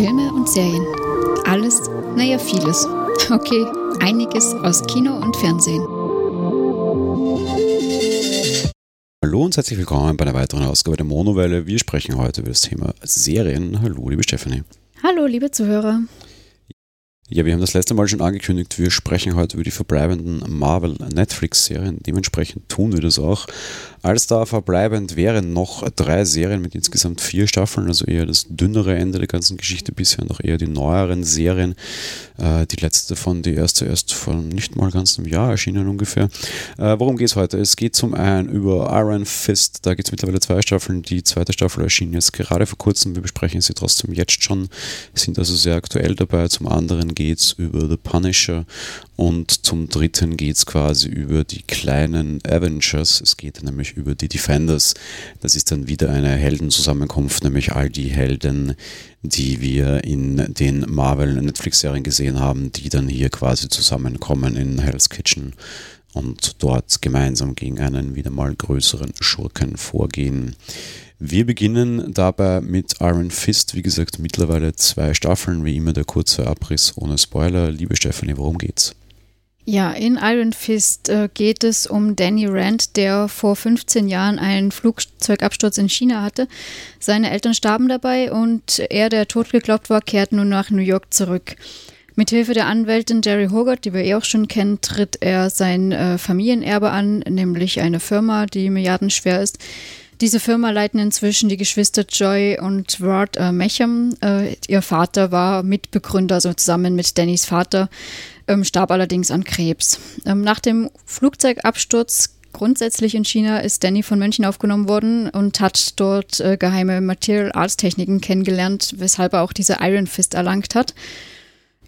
Filme und Serien. Alles, naja, vieles. Okay, einiges aus Kino und Fernsehen. Hallo und herzlich willkommen bei einer weiteren Ausgabe der Monowelle. Wir sprechen heute über das Thema Serien. Hallo, liebe Stephanie. Hallo, liebe Zuhörer. Ja, wir haben das letzte Mal schon angekündigt, wir sprechen heute über die verbleibenden Marvel-Netflix-Serien. Dementsprechend tun wir das auch. Als da verbleibend wären noch drei Serien mit insgesamt vier Staffeln, also eher das dünnere Ende der ganzen Geschichte bisher, noch eher die neueren Serien. Äh, die letzte von, die erste erst vor nicht mal ganz einem Jahr erschienen ungefähr. Äh, worum geht es heute? Es geht zum einen über Iron Fist, da gibt es mittlerweile zwei Staffeln. Die zweite Staffel erschien jetzt gerade vor kurzem, wir besprechen sie trotzdem jetzt schon, sind also sehr aktuell dabei. Zum anderen geht es über The Punisher und zum dritten geht es quasi über die kleinen Avengers. Es geht nämlich über die Defenders. Das ist dann wieder eine Heldenzusammenkunft, nämlich all die Helden, die wir in den Marvel-Netflix-Serien gesehen haben, die dann hier quasi zusammenkommen in Hell's Kitchen und dort gemeinsam gegen einen wieder mal größeren Schurken vorgehen. Wir beginnen dabei mit Iron Fist, wie gesagt, mittlerweile zwei Staffeln, wie immer der kurze Abriss ohne Spoiler. Liebe Stephanie, worum geht's? Ja, in Iron Fist äh, geht es um Danny Rand, der vor 15 Jahren einen Flugzeugabsturz in China hatte. Seine Eltern starben dabei und er, der tot geglaubt war, kehrt nun nach New York zurück. Mithilfe der Anwältin Jerry Hogarth, die wir eh auch schon kennen, tritt er sein äh, Familienerbe an, nämlich eine Firma, die milliardenschwer ist. Diese Firma leiten inzwischen die Geschwister Joy und Ward äh, Mecham. Äh, ihr Vater war Mitbegründer, also zusammen mit Dannys Vater, ähm, starb allerdings an Krebs. Ähm, nach dem Flugzeugabsturz grundsätzlich in China ist Danny von Mönchen aufgenommen worden und hat dort äh, geheime Material Arts Techniken kennengelernt, weshalb er auch diese Iron Fist erlangt hat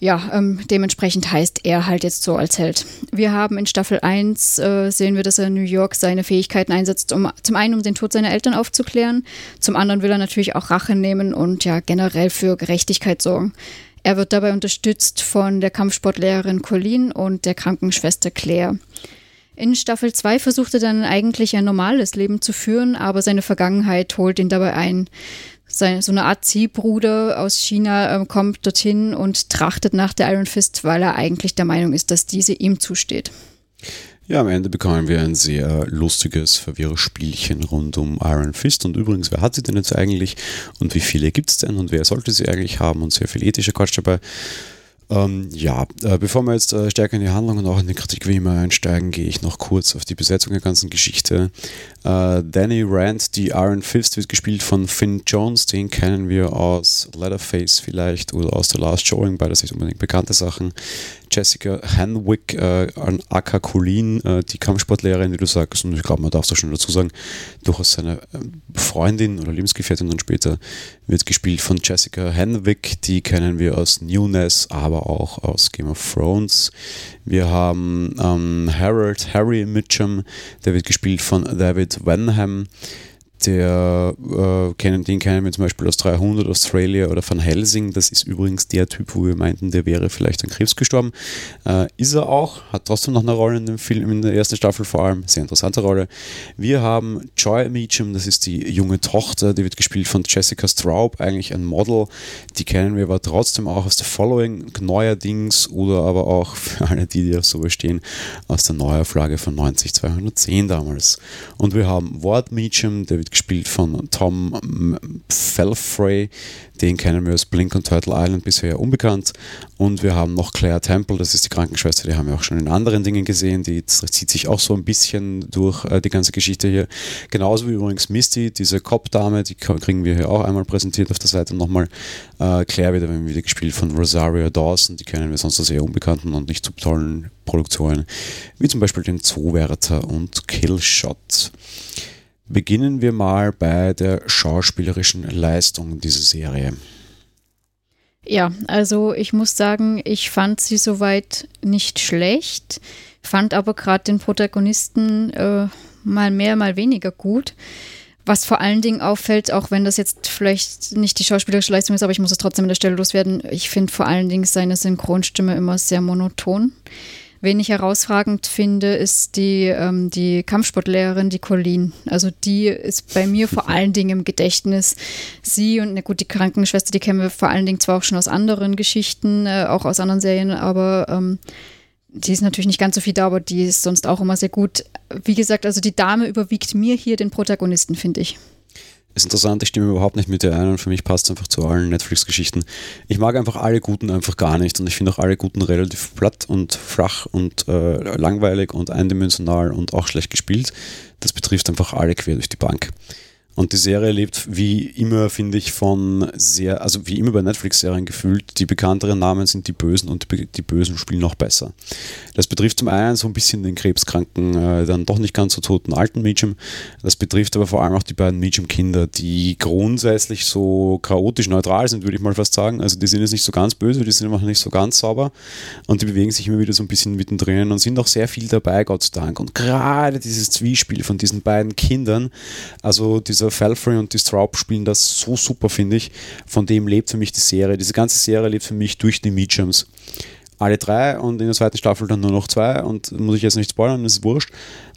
ja, ähm, dementsprechend heißt er halt jetzt so als Held. Wir haben in Staffel 1 äh, sehen wir, dass er in New York seine Fähigkeiten einsetzt, um zum einen um den Tod seiner Eltern aufzuklären, zum anderen will er natürlich auch Rache nehmen und ja generell für Gerechtigkeit sorgen. Er wird dabei unterstützt von der Kampfsportlehrerin Colleen und der Krankenschwester Claire. In Staffel 2 versucht er dann eigentlich ein normales Leben zu führen, aber seine Vergangenheit holt ihn dabei ein sein, so eine Art Ziehbruder aus China äh, kommt dorthin und trachtet nach der Iron Fist, weil er eigentlich der Meinung ist, dass diese ihm zusteht. Ja, am Ende bekommen wir ein sehr lustiges Verwirrspielchen rund um Iron Fist. Und übrigens, wer hat sie denn jetzt eigentlich und wie viele gibt es denn und wer sollte sie eigentlich haben und sehr viel ethischer Quatsch dabei. Ähm, ja, äh, bevor wir jetzt äh, stärker in die Handlung und auch in die Kritik wie immer einsteigen, gehe ich noch kurz auf die Besetzung der ganzen Geschichte. Äh, Danny Rand, die Iron Fist, wird gespielt von Finn Jones, den kennen wir aus Leatherface vielleicht oder aus The Last Showing, beides nicht unbedingt bekannte Sachen. Jessica Hanwick, äh, Aka Colleen, äh, die Kampfsportlehrerin, wie du sagst, und ich glaube, man darf auch schon dazu sagen, durchaus seine äh, Freundin oder Lebensgefährtin dann später, wird gespielt von Jessica Hanwick, die kennen wir aus Newness, aber auch aus Game of Thrones. Wir haben ähm, Harold Harry Mitchum, der wird gespielt von David Wenham der, äh, kennen, den kennen wir zum Beispiel aus 300 Australia oder Van Helsing. Das ist übrigens der Typ, wo wir meinten, der wäre vielleicht an Krebs gestorben. Äh, ist er auch, hat trotzdem noch eine Rolle in dem Film, in der ersten Staffel vor allem. Sehr interessante Rolle. Wir haben Joy Meacham, das ist die junge Tochter, die wird gespielt von Jessica Straub, eigentlich ein Model. Die kennen wir aber trotzdem auch aus The Following neuerdings oder aber auch für alle, die, die auf sowas stehen, aus der Neuauflage von 90210 damals. Und wir haben Ward Meacham, der wird gespielt von Tom Felfrey, den kennen wir aus Blink und Turtle Island bisher unbekannt. Und wir haben noch Claire Temple, das ist die Krankenschwester, die haben wir auch schon in anderen Dingen gesehen. Die zieht sich auch so ein bisschen durch äh, die ganze Geschichte hier. Genauso wie übrigens Misty, diese Cop-Dame, die kriegen wir hier auch einmal präsentiert auf der Seite nochmal. Äh, Claire wird aber wieder gespielt von Rosario Dawson, die kennen wir sonst aus sehr unbekannten und nicht so tollen Produktionen, wie zum Beispiel den Zoowärter und Killshot. Beginnen wir mal bei der schauspielerischen Leistung dieser Serie. Ja, also ich muss sagen, ich fand sie soweit nicht schlecht, fand aber gerade den Protagonisten äh, mal mehr, mal weniger gut. Was vor allen Dingen auffällt, auch wenn das jetzt vielleicht nicht die schauspielerische Leistung ist, aber ich muss es trotzdem an der Stelle loswerden, ich finde vor allen Dingen seine Synchronstimme immer sehr monoton. Wen ich herausragend finde, ist die, ähm, die Kampfsportlehrerin, die Colleen. Also die ist bei mir vor allen Dingen im Gedächtnis. Sie und, na gut, die Krankenschwester, die kennen wir vor allen Dingen zwar auch schon aus anderen Geschichten, äh, auch aus anderen Serien, aber ähm, die ist natürlich nicht ganz so viel da, aber die ist sonst auch immer sehr gut. Wie gesagt, also die Dame überwiegt mir hier den Protagonisten, finde ich. Ist interessant, ich stimme überhaupt nicht mit dir ein und für mich passt es einfach zu allen Netflix-Geschichten. Ich mag einfach alle Guten einfach gar nicht und ich finde auch alle Guten relativ platt und flach und äh, langweilig und eindimensional und auch schlecht gespielt. Das betrifft einfach alle quer durch die Bank. Und die Serie lebt wie immer, finde ich, von sehr, also wie immer bei Netflix-Serien gefühlt, die bekannteren Namen sind die Bösen und die Bösen spielen noch besser. Das betrifft zum einen so ein bisschen den krebskranken, äh, dann doch nicht ganz so toten alten Medium. Das betrifft aber vor allem auch die beiden Medium-Kinder, die grundsätzlich so chaotisch neutral sind, würde ich mal fast sagen. Also die sind jetzt nicht so ganz böse, die sind einfach nicht so ganz sauber und die bewegen sich immer wieder so ein bisschen mittendrin und sind auch sehr viel dabei, Gott sei Dank. Und gerade dieses Zwiespel von diesen beiden Kindern, also diese dieser Falfrey und die Straub spielen das so super, finde ich. Von dem lebt für mich die Serie. Diese ganze Serie lebt für mich durch die Mediums. Alle drei und in der zweiten Staffel dann nur noch zwei und muss ich jetzt nicht spoilern, das ist wurscht.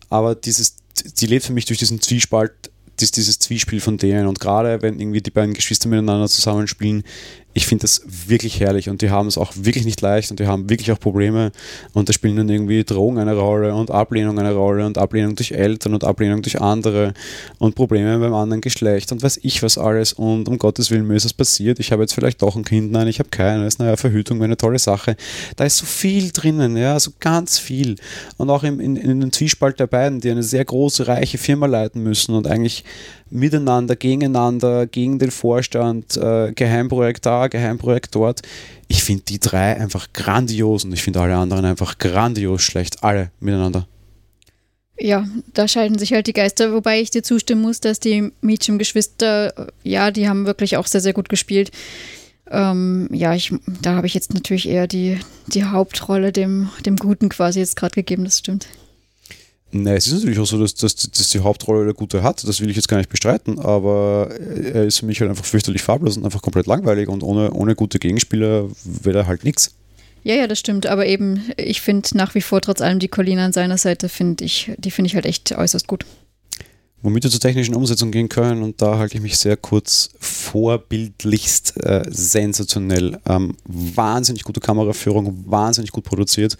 Aber dieses, die lebt für mich durch diesen Zwiespalt, dieses Zwiespel von denen und gerade wenn irgendwie die beiden Geschwister miteinander zusammenspielen, ich finde das wirklich herrlich und die haben es auch wirklich nicht leicht und die haben wirklich auch Probleme und da spielen dann irgendwie Drogen eine Rolle und Ablehnung eine Rolle und Ablehnung durch Eltern und Ablehnung durch andere und Probleme beim anderen Geschlecht und weiß ich was alles und um Gottes Willen mir ist es passiert, ich habe jetzt vielleicht doch ein Kind, nein, ich habe keines, naja, Verhütung wäre eine tolle Sache. Da ist so viel drinnen, ja, so ganz viel. Und auch im, in, in den Zwiespalt der beiden, die eine sehr große, reiche Firma leiten müssen und eigentlich miteinander, gegeneinander, gegen den Vorstand, äh, Geheimprojekt da, Geheimprojekt dort. Ich finde die drei einfach grandios und ich finde alle anderen einfach grandios schlecht, alle miteinander. Ja, da scheiden sich halt die Geister, wobei ich dir zustimmen muss, dass die Mädchengeschwister, ja, die haben wirklich auch sehr, sehr gut gespielt. Ähm, ja, ich, da habe ich jetzt natürlich eher die, die Hauptrolle dem, dem Guten quasi jetzt gerade gegeben, das stimmt. Nein, es ist natürlich auch so, dass, dass, dass die Hauptrolle der Gute hat, das will ich jetzt gar nicht bestreiten, aber er ist für mich halt einfach fürchterlich farblos und einfach komplett langweilig. Und ohne, ohne gute Gegenspieler wäre er halt nichts. Ja, ja, das stimmt, aber eben, ich finde nach wie vor trotz allem die Colina an seiner Seite, finde ich, die finde ich halt echt äußerst gut womit wir zur technischen Umsetzung gehen können. Und da halte ich mich sehr kurz vorbildlichst äh, sensationell. Ähm, wahnsinnig gute Kameraführung, wahnsinnig gut produziert.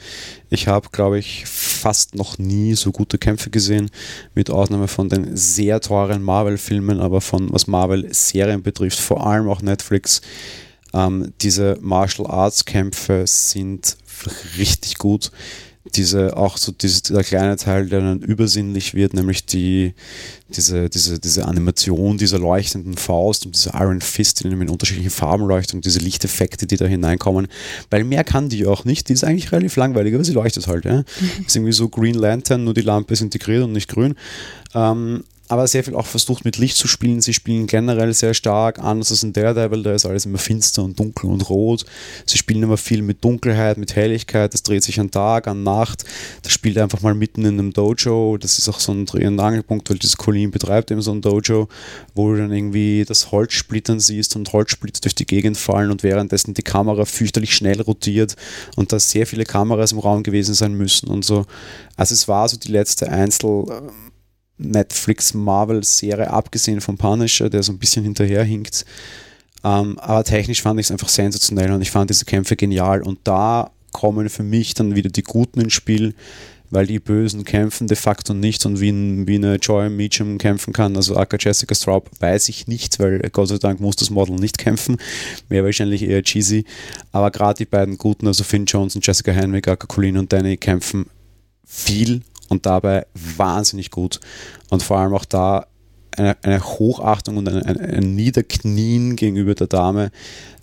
Ich habe, glaube ich, fast noch nie so gute Kämpfe gesehen, mit Ausnahme von den sehr teuren Marvel-Filmen, aber von was Marvel-Serien betrifft, vor allem auch Netflix. Ähm, diese Martial Arts-Kämpfe sind richtig gut diese, auch so diese, der kleine Teil, der dann übersinnlich wird, nämlich die, diese, diese, diese Animation dieser leuchtenden Faust und dieser Iron Fist, die mit unterschiedlichen Farben leuchtet und diese Lichteffekte, die da hineinkommen, weil mehr kann die auch nicht, die ist eigentlich relativ langweilig, aber sie leuchtet halt, ja. Mhm. Ist irgendwie so Green Lantern, nur die Lampe ist integriert und nicht grün. Ähm, aber sehr viel auch versucht mit Licht zu spielen. Sie spielen generell sehr stark, anders als in Daredevil, da ist alles immer finster und dunkel und rot. Sie spielen immer viel mit Dunkelheit, mit Helligkeit, das dreht sich an Tag, an Nacht. Das spielt einfach mal mitten in einem Dojo. Das ist auch so ein Dreh- und Angelpunkt, weil dieses Colin betreibt eben so ein Dojo, wo du dann irgendwie das Holz splittern siehst und Holzsplitter durch die Gegend fallen und währenddessen die Kamera fürchterlich schnell rotiert und da sehr viele Kameras im Raum gewesen sein müssen und so. Also es war so die letzte Einzel- Netflix-Marvel-Serie, abgesehen vom Punisher, der so ein bisschen hinterherhinkt. Ähm, aber technisch fand ich es einfach sensationell und ich fand diese Kämpfe genial. Und da kommen für mich dann wieder die Guten ins Spiel, weil die Bösen kämpfen de facto nicht und wie, wie eine Joy Meacham kämpfen kann, also Aka Jessica Straub, weiß ich nicht, weil Gott sei Dank muss das Model nicht kämpfen, wäre wahrscheinlich eher cheesy, aber gerade die beiden Guten, also Finn Jones und Jessica Henwick, Aka Colleen und Danny kämpfen viel und dabei wahnsinnig gut. Und vor allem auch da eine, eine Hochachtung und ein, ein, Niederknien gegenüber der Dame,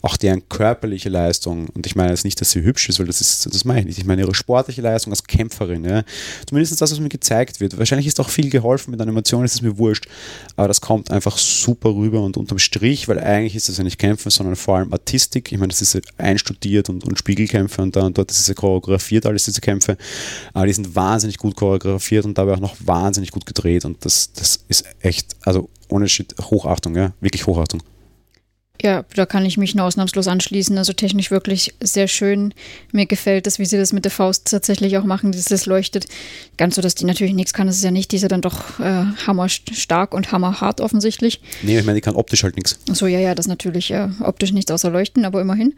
auch deren körperliche Leistung, und ich meine jetzt nicht, dass sie hübsch ist, weil das ist, das meine ich nicht. Ich meine ihre sportliche Leistung als Kämpferin, ja. Zumindest das, was mir gezeigt wird. Wahrscheinlich ist auch viel geholfen mit Animationen, ist es mir wurscht. Aber das kommt einfach super rüber und unterm Strich, weil eigentlich ist das ja nicht Kämpfen, sondern vor allem Artistik. Ich meine, das ist einstudiert und, und Spiegelkämpfe und da und dort ist es ja choreografiert, alles diese Kämpfe. Aber die sind wahnsinnig gut choreografiert und dabei auch noch wahnsinnig gut gedreht und das, das ist echt, also ohne Shit, Hochachtung, ja, wirklich Hochachtung. Ja, da kann ich mich nur ausnahmslos anschließen. Also technisch wirklich sehr schön. Mir gefällt es, wie sie das mit der Faust tatsächlich auch machen, dass das leuchtet. Ganz so, dass die natürlich nichts kann, das ist ja nicht. Die ist ja dann doch äh, hammerstark und hammerhart offensichtlich. Nee, ich meine, die kann optisch halt nichts. So, ja, ja, das natürlich äh, optisch nichts außer leuchten, aber immerhin.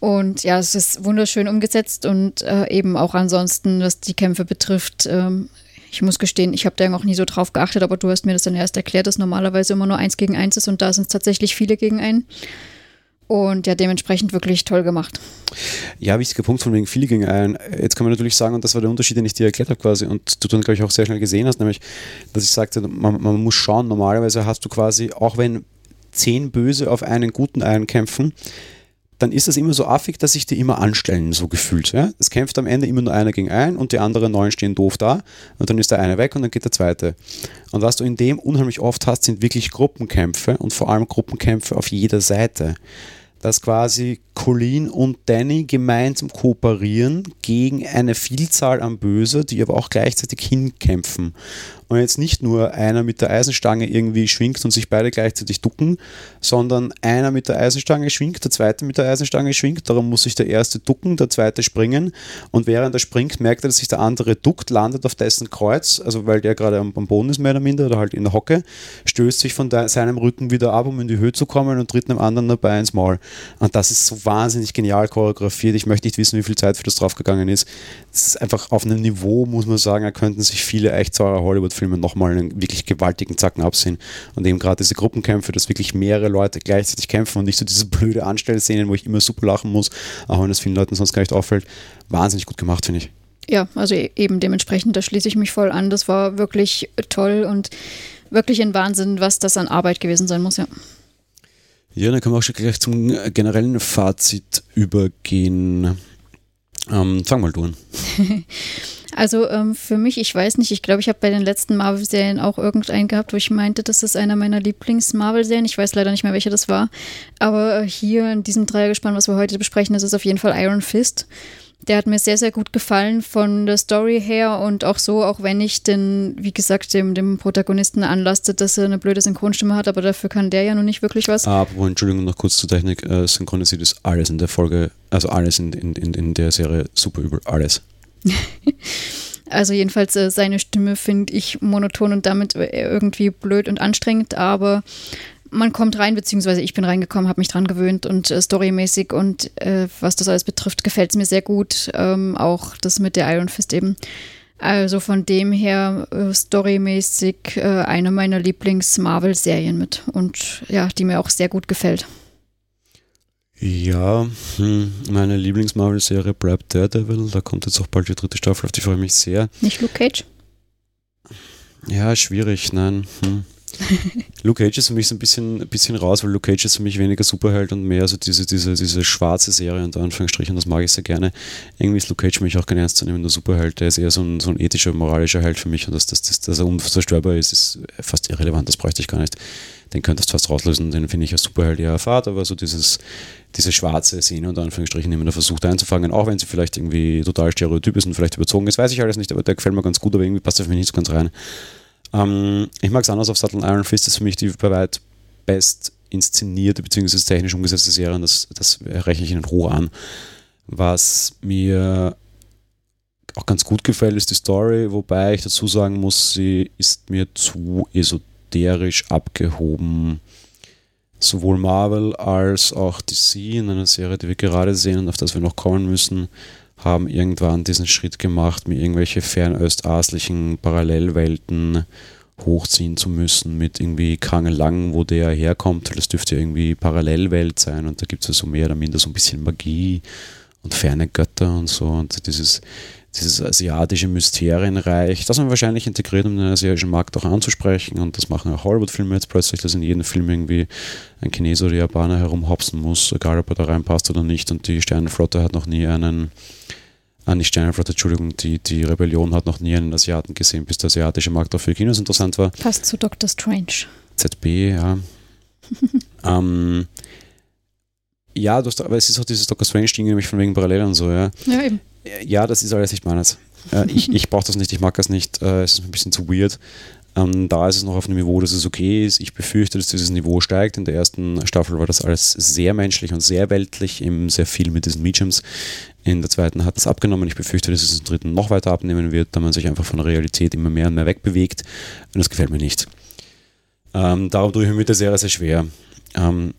Und ja, es ist wunderschön umgesetzt und äh, eben auch ansonsten, was die Kämpfe betrifft, ähm, ich muss gestehen, ich habe da auch nie so drauf geachtet, aber du hast mir das dann erst erklärt, dass normalerweise immer nur eins gegen eins ist und da sind es tatsächlich viele gegen einen. Und ja, dementsprechend wirklich toll gemacht. Ja, wichtiger Punkt von wegen viele gegen einen. Jetzt kann man natürlich sagen, und das war der Unterschied, den ich dir erklärt habe quasi, und du dann, glaube ich, auch sehr schnell gesehen hast, nämlich, dass ich sagte, man, man muss schauen, normalerweise hast du quasi, auch wenn zehn Böse auf einen guten einen kämpfen, dann ist das immer so affig, dass sich die immer anstellen, so gefühlt. Ja? Es kämpft am Ende immer nur einer gegen einen und die anderen neun stehen doof da und dann ist der eine weg und dann geht der zweite. Und was du in dem unheimlich oft hast, sind wirklich Gruppenkämpfe und vor allem Gruppenkämpfe auf jeder Seite. Dass quasi Colleen und Danny gemeinsam kooperieren gegen eine Vielzahl an Böse, die aber auch gleichzeitig hinkämpfen und jetzt nicht nur einer mit der Eisenstange irgendwie schwingt und sich beide gleichzeitig ducken, sondern einer mit der Eisenstange schwingt, der zweite mit der Eisenstange schwingt, darum muss sich der erste ducken, der zweite springen und während er springt, merkt er, dass sich der andere duckt, landet auf dessen Kreuz, also weil der gerade am, Boden ist mehr oder minder oder halt in der Hocke, stößt sich von seinem Rücken wieder ab, um in die Höhe zu kommen und tritt einem anderen dabei ins Maul. Und das ist so wahnsinnig genial choreografiert. Ich möchte nicht wissen, wie viel Zeit für das draufgegangen ist. Das ist einfach auf einem Niveau, muss man sagen, da könnten sich viele echt saure Hollywood Filme nochmal einen wirklich gewaltigen Zacken absehen. Und eben gerade diese Gruppenkämpfe, dass wirklich mehrere Leute gleichzeitig kämpfen und nicht so diese blöde Anstellszenen, wo ich immer super lachen muss, auch wenn es vielen Leuten sonst gar nicht auffällt. Wahnsinnig gut gemacht, finde ich. Ja, also e-, eben dementsprechend, da schließe ich mich voll an. Das war wirklich toll und wirklich ein Wahnsinn, was das an Arbeit gewesen sein muss, ja. Ja, dann können wir auch schon gleich zum generellen Fazit übergehen. Ähm, fang mal du an. Also ähm, für mich, ich weiß nicht, ich glaube, ich habe bei den letzten Marvel-Serien auch irgendeinen gehabt, wo ich meinte, das ist einer meiner Lieblings-Marvel-Serien. Ich weiß leider nicht mehr, welche das war. Aber hier in diesem Dreiergespann, was wir heute besprechen, das ist auf jeden Fall Iron Fist. Der hat mir sehr, sehr gut gefallen von der Story her und auch so, auch wenn ich den, wie gesagt, dem, dem Protagonisten anlastet, dass er eine blöde Synchronstimme hat, aber dafür kann der ja nun nicht wirklich was. Ah, aber Entschuldigung, noch kurz zur Technik. Äh, synchronisiert ist alles in der Folge, also alles in, in, in der Serie super übel, alles. also jedenfalls äh, seine Stimme finde ich monoton und damit äh, irgendwie blöd und anstrengend, aber man kommt rein, beziehungsweise ich bin reingekommen, habe mich dran gewöhnt und äh, storymäßig und äh, was das alles betrifft, gefällt es mir sehr gut. Ähm, auch das mit der Iron Fist eben. Also von dem her äh, storymäßig äh, eine meiner Lieblings-Marvel-Serien mit und ja, die mir auch sehr gut gefällt. Ja, hm, meine Lieblings-Marvel-Serie bleibt Daredevil. Da kommt jetzt auch bald die dritte Staffel, auf die freue ich mich sehr. Nicht Luke Cage? Ja, schwierig, nein. Hm. Luke Cage ist für mich so ein bisschen, ein bisschen raus, weil Luke Cage ist für mich weniger Superheld und mehr so diese, diese, diese schwarze Serie unter Anführungsstrichen, das mag ich sehr gerne. Irgendwie ist Luke Cage für mich auch kein ernstzunehmender Superheld, der ist eher so ein, so ein ethischer, moralischer Held für mich und dass, dass, dass, dass er unzerstörbar ist, ist fast irrelevant, das bräuchte ich gar nicht. Den könntest du fast rauslösen, den finde ich als Superheld eher erfahrt, aber so dieses, diese schwarze Szene unter Anführungsstrichen immer versucht einzufangen, auch wenn sie vielleicht irgendwie total stereotyp ist und vielleicht überzogen ist, weiß ich alles nicht, aber der gefällt mir ganz gut, aber irgendwie passt er für mich nicht so ganz rein. Ähm, ich mag es anders auf Sattel Iron Fist, das ist für mich die bei weit best inszenierte bzw. technisch umgesetzte Serie und das, das rechne ich Ihnen hoch an. Was mir auch ganz gut gefällt, ist die Story, wobei ich dazu sagen muss, sie ist mir zu esoterisch abgehoben. Sowohl Marvel als auch DC in einer Serie, die wir gerade sehen und auf das wir noch kommen müssen, haben irgendwann diesen Schritt gemacht, mir irgendwelche fernöstastlichen Parallelwelten hochziehen zu müssen mit irgendwie Krangelang, wo der herkommt. Das dürfte irgendwie Parallelwelt sein und da gibt es ja so mehr oder minder so ein bisschen Magie und ferne Götter und so und dieses, dieses asiatische Mysterienreich, das man wahrscheinlich integriert, um den asiatischen Markt auch anzusprechen und das machen auch Hollywood-Filme jetzt plötzlich, dass in jedem Film irgendwie ein Chinese oder Japaner herumhopsen muss, egal ob er da reinpasst oder nicht und die Sternenflotte hat noch nie einen Ah, nicht Sternenflotte, Entschuldigung, die, die Rebellion hat noch nie einen Asiaten gesehen, bis der asiatische Markt auch für Kinos interessant war. Passt zu Doctor Strange. ZB, ja. ähm, ja, du hast, aber es ist auch dieses Doctor Strange-Ding, nämlich von wegen Parallel und so, ja. Ja, eben. Ja, das ist alles nicht meines. Äh, ich ich brauche das nicht, ich mag das nicht, äh, es ist ein bisschen zu weird. Ähm, da ist es noch auf einem Niveau, dass es okay ist. Ich befürchte, dass dieses Niveau steigt. In der ersten Staffel war das alles sehr menschlich und sehr weltlich, eben sehr viel mit diesen Mediums. In der zweiten hat es abgenommen. Ich befürchte, dass es im dritten noch weiter abnehmen wird, da man sich einfach von der Realität immer mehr und mehr wegbewegt. Und das gefällt mir nicht. Ähm, darum tue ich mir mit der Serie sehr schwer. Ähm,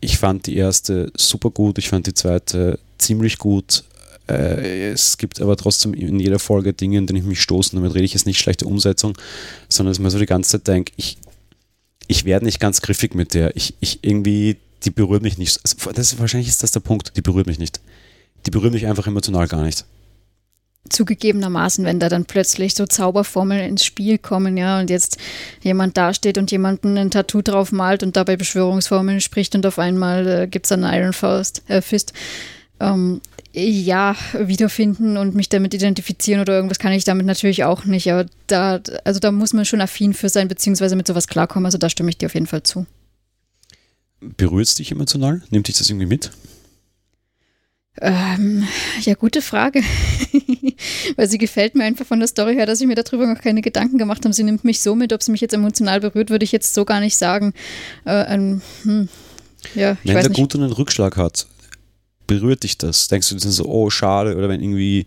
ich fand die erste super gut, ich fand die zweite ziemlich gut. Äh, es gibt aber trotzdem in jeder Folge Dinge, in denen ich mich stoße. Damit rede ich jetzt nicht schlechte Umsetzung, sondern dass man so die ganze Zeit denkt, ich, ich werde nicht ganz griffig mit der. Ich, ich irgendwie, die berührt mich nicht. Also das, wahrscheinlich ist das der Punkt, die berührt mich nicht. Die berührt mich einfach emotional gar nicht zugegebenermaßen, wenn da dann plötzlich so Zauberformeln ins Spiel kommen, ja, und jetzt jemand dasteht und jemanden ein Tattoo drauf malt und dabei Beschwörungsformeln spricht und auf einmal äh, gibt es einen Iron Faust, äh, Fist. Ähm, ja, wiederfinden und mich damit identifizieren oder irgendwas kann ich damit natürlich auch nicht. Aber da, also da muss man schon affin für sein, beziehungsweise mit sowas klarkommen. Also da stimme ich dir auf jeden Fall zu. Berührt es dich emotional? Nimmt dich das irgendwie mit? Ähm, ja, gute Frage. Weil sie gefällt mir einfach von der Story her, dass ich mir darüber noch keine Gedanken gemacht habe. Sie nimmt mich so mit, ob sie mich jetzt emotional berührt, würde ich jetzt so gar nicht sagen. Äh, ähm, hm. ja, Wenn der. Gute einen Rückschlag hat, berührt dich das? Denkst du so, oh, schade, oder wenn irgendwie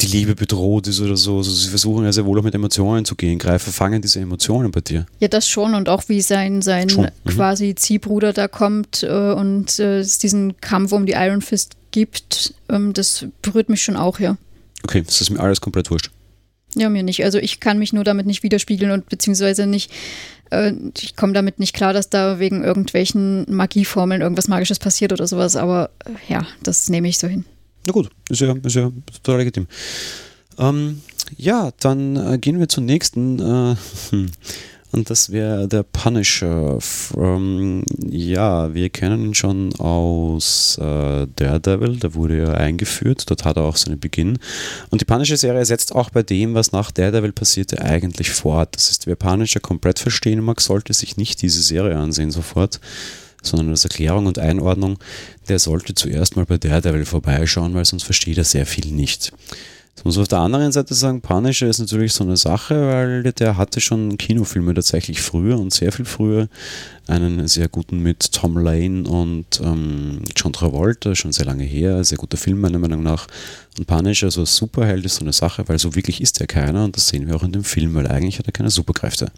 die Liebe bedroht ist oder so. Also sie versuchen ja sehr wohl auch mit Emotionen zu gehen. Greifen, fangen diese Emotionen bei dir? Ja, das schon und auch wie sein, sein mhm. quasi Ziehbruder da kommt äh, und äh, es diesen Kampf um die Iron Fist gibt, ähm, das berührt mich schon auch, ja. Okay, das ist mir alles komplett wurscht. Ja, mir nicht. Also ich kann mich nur damit nicht widerspiegeln und beziehungsweise nicht, äh, ich komme damit nicht klar, dass da wegen irgendwelchen Magieformeln irgendwas Magisches passiert oder sowas, aber äh, ja, das nehme ich so hin. Na gut, ist ja, ist ja total legitim. Ähm, ja, dann äh, gehen wir zur nächsten. Äh, hm. Und das wäre der Punisher. From, ja, wir kennen ihn schon aus äh, Daredevil, da wurde er eingeführt, dort hat er auch seinen Beginn. Und die Punisher-Serie setzt auch bei dem, was nach Daredevil passierte, eigentlich fort. Das ist, wer Punisher komplett verstehen mag, sollte sich nicht diese Serie ansehen sofort, sondern als Erklärung und Einordnung, der sollte zuerst mal bei Daredevil vorbeischauen, weil sonst versteht er sehr viel nicht. Jetzt muss man auf der anderen Seite sagen, Punisher ist natürlich so eine Sache, weil der hatte schon Kinofilme tatsächlich früher und sehr viel früher. Einen sehr guten mit Tom Lane und ähm, John Travolta, schon sehr lange her, sehr guter Film meiner Meinung nach. Und Punisher, also Superheld ist so eine Sache, weil so wirklich ist er keiner und das sehen wir auch in dem Film, weil eigentlich hat er keine Superkräfte.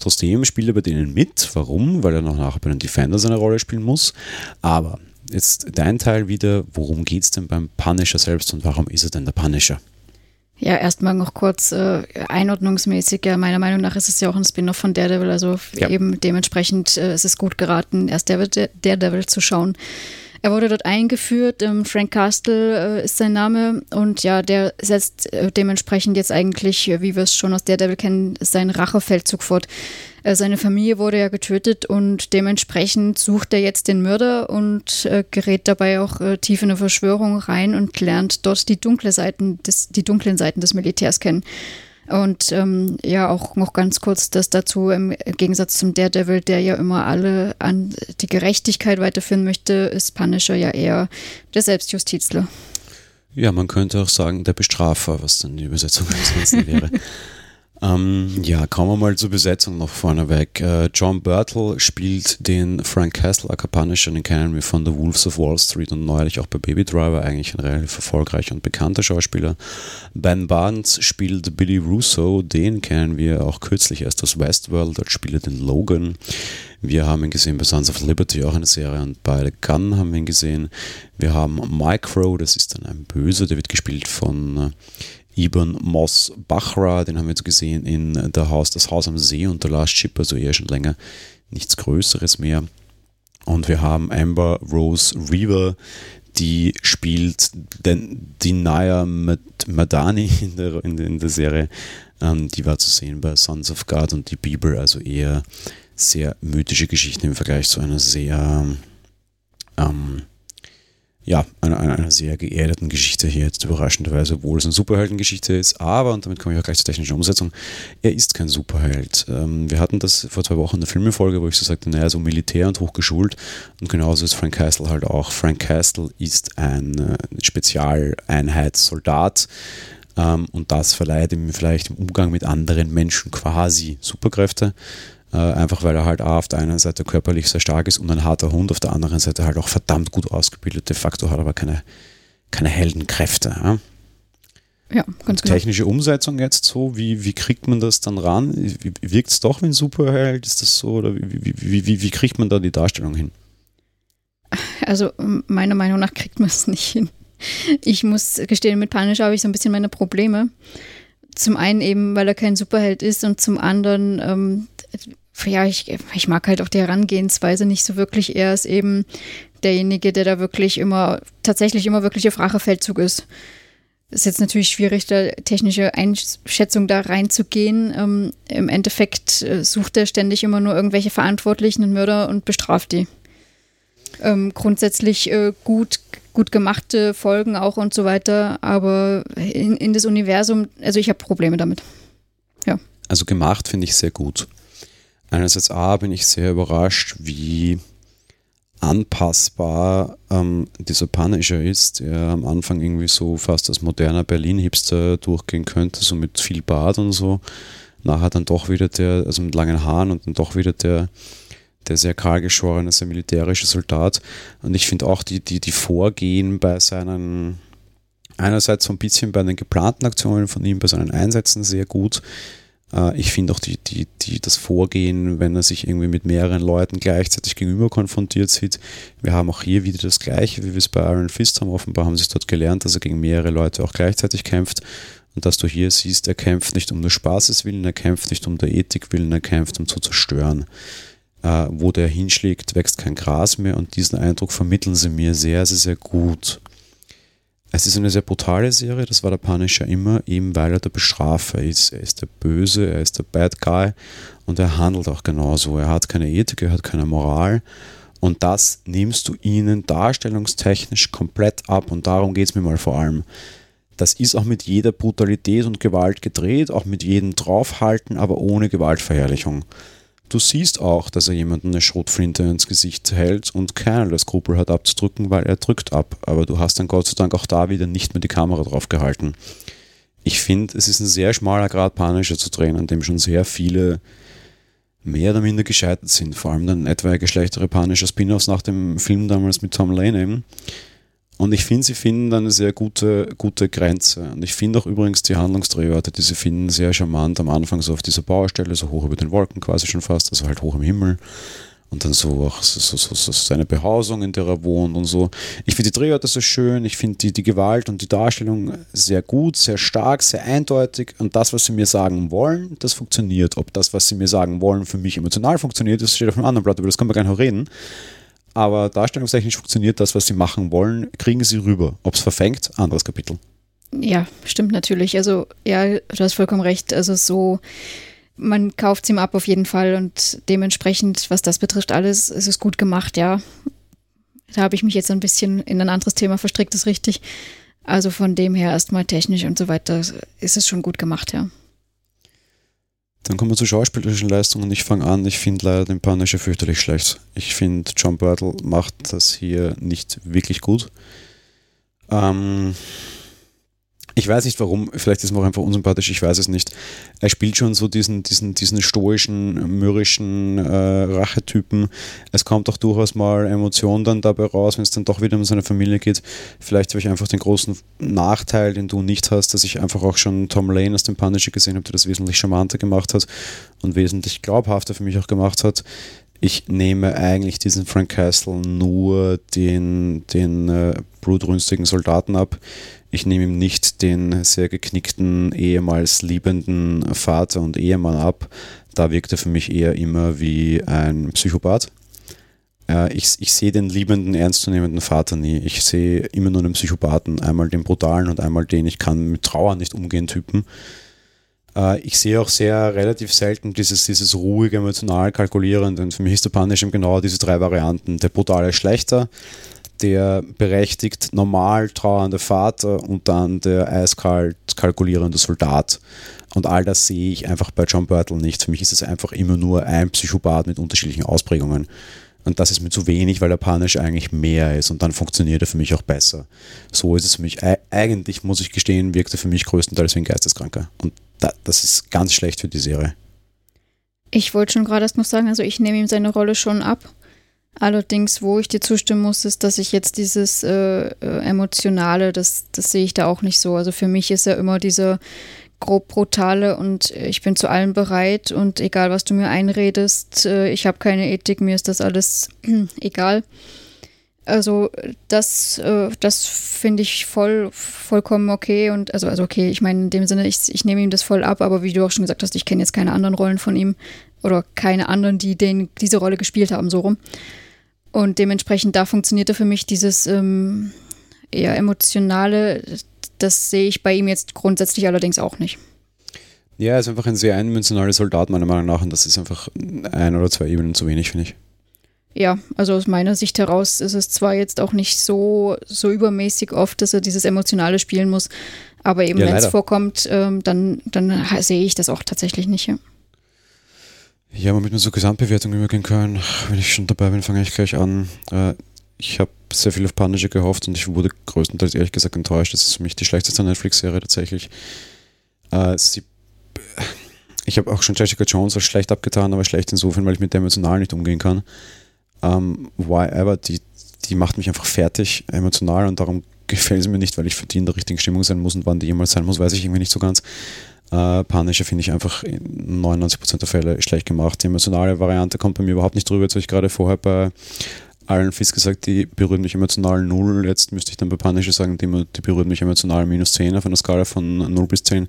Trotzdem spielt er bei denen mit. Warum? Weil er noch nachher bei den Defenders eine Rolle spielen muss. Aber jetzt dein Teil wieder, worum geht es denn beim Punisher selbst und warum ist er denn der Punisher? Ja, erstmal noch kurz äh, einordnungsmäßig. Ja, meiner Meinung nach ist es ja auch ein Spin-off von Daredevil, also ja. eben dementsprechend äh, ist es gut geraten, erst Daredevil zu schauen. Er wurde dort eingeführt, ähm, Frank Castle äh, ist sein Name und ja, der setzt äh, dementsprechend jetzt eigentlich, äh, wie wir es schon aus Daredevil kennen, seinen Rachefeldzug fort. Seine Familie wurde ja getötet und dementsprechend sucht er jetzt den Mörder und gerät dabei auch tief in eine Verschwörung rein und lernt dort die dunkle Seiten des, die dunklen Seiten des Militärs kennen. Und ähm, ja, auch noch ganz kurz das dazu, im Gegensatz zum Daredevil, der ja immer alle an die Gerechtigkeit weiterführen möchte, ist Punisher ja eher der Selbstjustizler. Ja, man könnte auch sagen, der Bestrafer, was dann die Übersetzung ansonsten wäre. Ähm, ja, kommen wir mal zur Besetzung noch vorneweg. Äh, John Burtle spielt den Frank Castle, aka Punisher, den kennen wir von The Wolves of Wall Street und neulich auch bei Baby Driver, eigentlich ein relativ erfolgreicher und bekannter Schauspieler. Ben Barnes spielt Billy Russo, den kennen wir auch kürzlich erst aus Westworld, dort spielt er den Logan. Wir haben ihn gesehen bei Sons of Liberty, auch eine Serie, und bei The Gun haben wir ihn gesehen. Wir haben Micro, das ist dann ein Böser, der wird gespielt von äh, Ibn Moss Bachra, den haben wir jetzt gesehen in der Haus, das Haus am See und The Last Ship, also eher schon länger nichts Größeres mehr. Und wir haben Amber Rose Reaver, die spielt den, die Naya Madani in der, in in der Serie. Ähm, die war zu sehen bei Sons of God und die Bibel, also eher sehr mythische Geschichten im Vergleich zu einer sehr ähm, ja, einer, einer sehr geerdeten Geschichte hier jetzt überraschenderweise, obwohl es eine Superheldengeschichte ist. Aber, und damit komme ich auch gleich zur technischen Umsetzung, er ist kein Superheld. Ähm, wir hatten das vor zwei Wochen in der Filmefolge, wo ich so sagte, naja, so Militär und hochgeschult. Und genauso ist Frank Castle halt auch. Frank Castle ist ein äh, Spezialeinheitssoldat, Ähm, und das verleiht ihm vielleicht im Umgang mit anderen Menschen quasi Superkräfte. Äh, einfach weil er halt A, auf der einen Seite körperlich sehr stark ist und ein harter Hund, auf der anderen Seite halt auch verdammt gut ausgebildet. De facto hat aber keine, keine Heldenkräfte. Ja? Ja, ganz genau. Technische Umsetzung jetzt so, wie, wie kriegt man das dann ran? Wirkt es doch wie ein Superheld? Ist das so? Oder wie, wie, wie, wie kriegt man da die Darstellung hin? Also meiner Meinung nach kriegt man es nicht hin. Ich muss gestehen, mit Punisher habe ich so ein bisschen meine Probleme. Zum einen eben, weil er kein Superheld ist und zum anderen, ähm, ja, ich, ich mag halt auch die Herangehensweise nicht so wirklich. Er ist eben derjenige, der da wirklich immer, tatsächlich immer wirklich auf Rachefeldzug ist ist jetzt natürlich schwierig, da technische Einschätzung da reinzugehen. Ähm, Im Endeffekt äh, sucht er ständig immer nur irgendwelche Verantwortlichen und Mörder und bestraft die. Ähm, grundsätzlich äh, gut, gut gemachte Folgen auch und so weiter, aber in, in das Universum, also ich habe Probleme damit. Ja. Also gemacht finde ich sehr gut. Einerseits A bin ich sehr überrascht, wie anpassbar ähm, dieser Punisher ist, der am Anfang irgendwie so fast als moderner Berlin-Hipster durchgehen könnte, so mit viel Bart und so. Nachher dann doch wieder der, also mit langen Haaren und dann doch wieder der, der sehr kahlgeschorene, sehr militärische Soldat. Und ich finde auch die, die, die Vorgehen bei seinen, einerseits so ein bisschen bei den geplanten Aktionen von ihm, bei seinen Einsätzen sehr gut. Äh, ich finde auch die, die, die, das Vorgehen, wenn er sich irgendwie mit mehreren Leuten gleichzeitig gegenüber konfrontiert sieht. Wir haben auch hier wieder das Gleiche, wie wir es bei Iron Fist haben. Offenbar haben sie es dort gelernt, dass er gegen mehrere Leute auch gleichzeitig kämpft. Und dass du hier siehst, er kämpft nicht um des Spaßes willen, er kämpft nicht um der Ethik willen, er kämpft um zu zerstören. Äh, wo der hinschlägt, wächst kein Gras mehr und diesen Eindruck vermitteln sie mir sehr, sehr, sehr gut. Es ist eine sehr brutale Serie, das war der Punisher immer, eben weil er der Bestrafer ist. Er ist der Böse, er ist der Bad Guy und er handelt auch genauso. Er hat keine Ethik, er hat keine Moral und das nimmst du ihnen darstellungstechnisch komplett ab und darum geht es mir mal vor allem. Das ist auch mit jeder Brutalität und Gewalt gedreht, auch mit jedem Draufhalten, aber ohne Gewaltverherrlichung. Du siehst auch, dass er jemanden eine Schrotflinte ins Gesicht hält und keinerlei Skrupel hat abzudrücken, weil er drückt ab. Aber du hast dann Gott sei Dank auch da wieder nicht mehr die Kamera drauf gehalten. Ich finde, es ist ein sehr schmaler Grad panischer zu drehen, an dem schon sehr viele mehr oder minder gescheitert sind. Vor allem dann etwaige schlechtere panische Spin-offs nach dem Film damals mit Tom Lane eben. Und ich finde, sie finden eine sehr gute, gute Grenze. Und ich finde auch übrigens die Handlungsdrehorte, die sie finden, sehr charmant am Anfang so auf dieser Baustelle, so hoch über den Wolken quasi schon fast, also halt hoch im Himmel. Und dann so auch so, so, so, seine Behausung, in der er wohnt und so. Ich finde die Drehorte so schön, ich finde die, die Gewalt und die Darstellung sehr gut, sehr stark, sehr eindeutig. Und das, was sie mir sagen wollen, das funktioniert. Ob das, was sie mir sagen wollen, für mich emotional funktioniert, das steht auf einem anderen Blatt, aber das können wir gar nicht reden aber darstellungstechnisch funktioniert das, was sie machen wollen, kriegen sie rüber. Ob es verfängt, anderes Kapitel. Ja, stimmt natürlich. Also, ja, du hast vollkommen recht. Also, so, man kauft es ihm ab auf jeden Fall und dementsprechend, was das betrifft, alles, ist es gut gemacht, ja. Da habe ich mich jetzt ein bisschen in ein anderes Thema verstrickt, ist richtig. Also, von dem her erstmal technisch und so weiter ist es schon gut gemacht, ja. Dann kommen wir zu schauspielerischen Leistungen. Ich fange an, ich finde leider den Punisher fürchterlich schlecht. Ich finde, John Burtle macht das hier nicht wirklich gut. Ähm, ich weiß nicht warum, vielleicht ist er auch einfach unsympathisch, ich weiß es nicht. Er spielt schon so diesen, diesen, diesen stoischen, mürrischen äh, Rachetypen. Es kommt auch durchaus mal Emotion dann dabei raus, wenn es dann doch wieder um seine Familie geht. Vielleicht habe ich einfach den großen Nachteil, den du nicht hast, dass ich einfach auch schon Tom Lane aus dem Punisher gesehen habe, der das wesentlich charmanter gemacht hat und wesentlich glaubhafter für mich auch gemacht hat ich nehme eigentlich diesen Frank Castle nur den, den äh, blutrünstigen Soldaten ab. Ich nehme ihm nicht den sehr geknickten, ehemals liebenden Vater und Ehemann ab. Da wirkt er für mich eher immer wie ein Psychopath. Äh, ich, ich sehe den liebenden, ernstzunehmenden Vater nie. Ich sehe immer nur einen Psychopathen. Einmal den brutalen und einmal den ich kann mit Trauer nicht umgehen Typen. Äh, ich sehe auch sehr relativ selten dieses, dieses ruhige, emotional kalkulierende. Und für mich ist der Punisher genau diese drei Varianten. Der brutale Schlechter, der berechtigt normal trauernde Vater und dann der eiskalt kalkulierende Soldat. Und all das sehe ich einfach bei John Burtle nicht. Für mich ist es einfach immer nur ein Psychopath mit unterschiedlichen Ausprägungen. Und das ist mir zu wenig, weil der Punish eigentlich mehr ist und dann funktioniert er für mich auch besser. So ist es für mich. Eigentlich, muss ich gestehen, wirkt er für mich größtenteils wie ein Geisteskranker. Und das ist ganz schlecht für die Serie. Ich wollte schon gerade erst noch sagen, also ich nehme ihm seine Rolle schon ab. Allerdings, wo ich dir zustimmen muss, ist, dass ich jetzt dieses äh, äh, Emotionale, das, das sehe ich da auch nicht so. Also für mich ist er immer dieser grob brutale und ich bin zu allem bereit und egal, was du mir einredest, äh, ich habe keine Ethik, mir ist das alles egal. Also das, äh, das finde ich voll, vollkommen okay und also, also okay, ich meine in dem Sinne, ich, ich nehme ihm das voll ab, aber wie du auch schon gesagt hast, ich kenne jetzt keine anderen Rollen von ihm oder keine anderen, die den, diese Rolle gespielt haben, so rum. Und dementsprechend da funktionierte für mich dieses ähm, eher emotionale, das sehe ich bei ihm jetzt grundsätzlich allerdings auch nicht. Ja, er ist einfach ein sehr eindimensionaler Soldat, meiner Meinung nach, und das ist einfach ein oder zwei Ebenen zu wenig, finde ich. Ja, also aus meiner Sicht heraus ist es zwar jetzt auch nicht so, so übermäßig oft, dass er dieses Emotionale spielen muss, aber eben ja, wenn es vorkommt, ähm, dann, dann sehe ich das auch tatsächlich nicht. Ja. Ja, womit wir zur Gesamtbewertung übergehen können, wenn ich schon dabei bin, fange ich gleich an. Äh, ich habe sehr viel auf Punisher gehofft und ich wurde größtenteils ehrlich gesagt enttäuscht. Das ist für mich die schlechteste Netflix-Serie tatsächlich. Äh, sie, ich habe auch schon Jessica Jones als schlecht abgetan, aber schlecht insofern, weil ich mit der emotional nicht umgehen kann. Ähm, why ever, die, die macht mich einfach fertig emotional und darum gefällt sie mir nicht, weil ich für die in der richtigen Stimmung sein muss und wann die jemals sein muss, weiß ich irgendwie nicht so ganz. Äh, Punisher finde ich einfach in 99% der Fälle schlecht gemacht. Die emotionale Variante kommt bei mir überhaupt nicht drüber. Jetzt habe ich gerade vorher bei Iron Fist gesagt, die berühren mich emotional 0. Jetzt müsste ich dann bei Punisher sagen, die, die berühren mich emotional minus 10 auf einer Skala von 0 bis 10.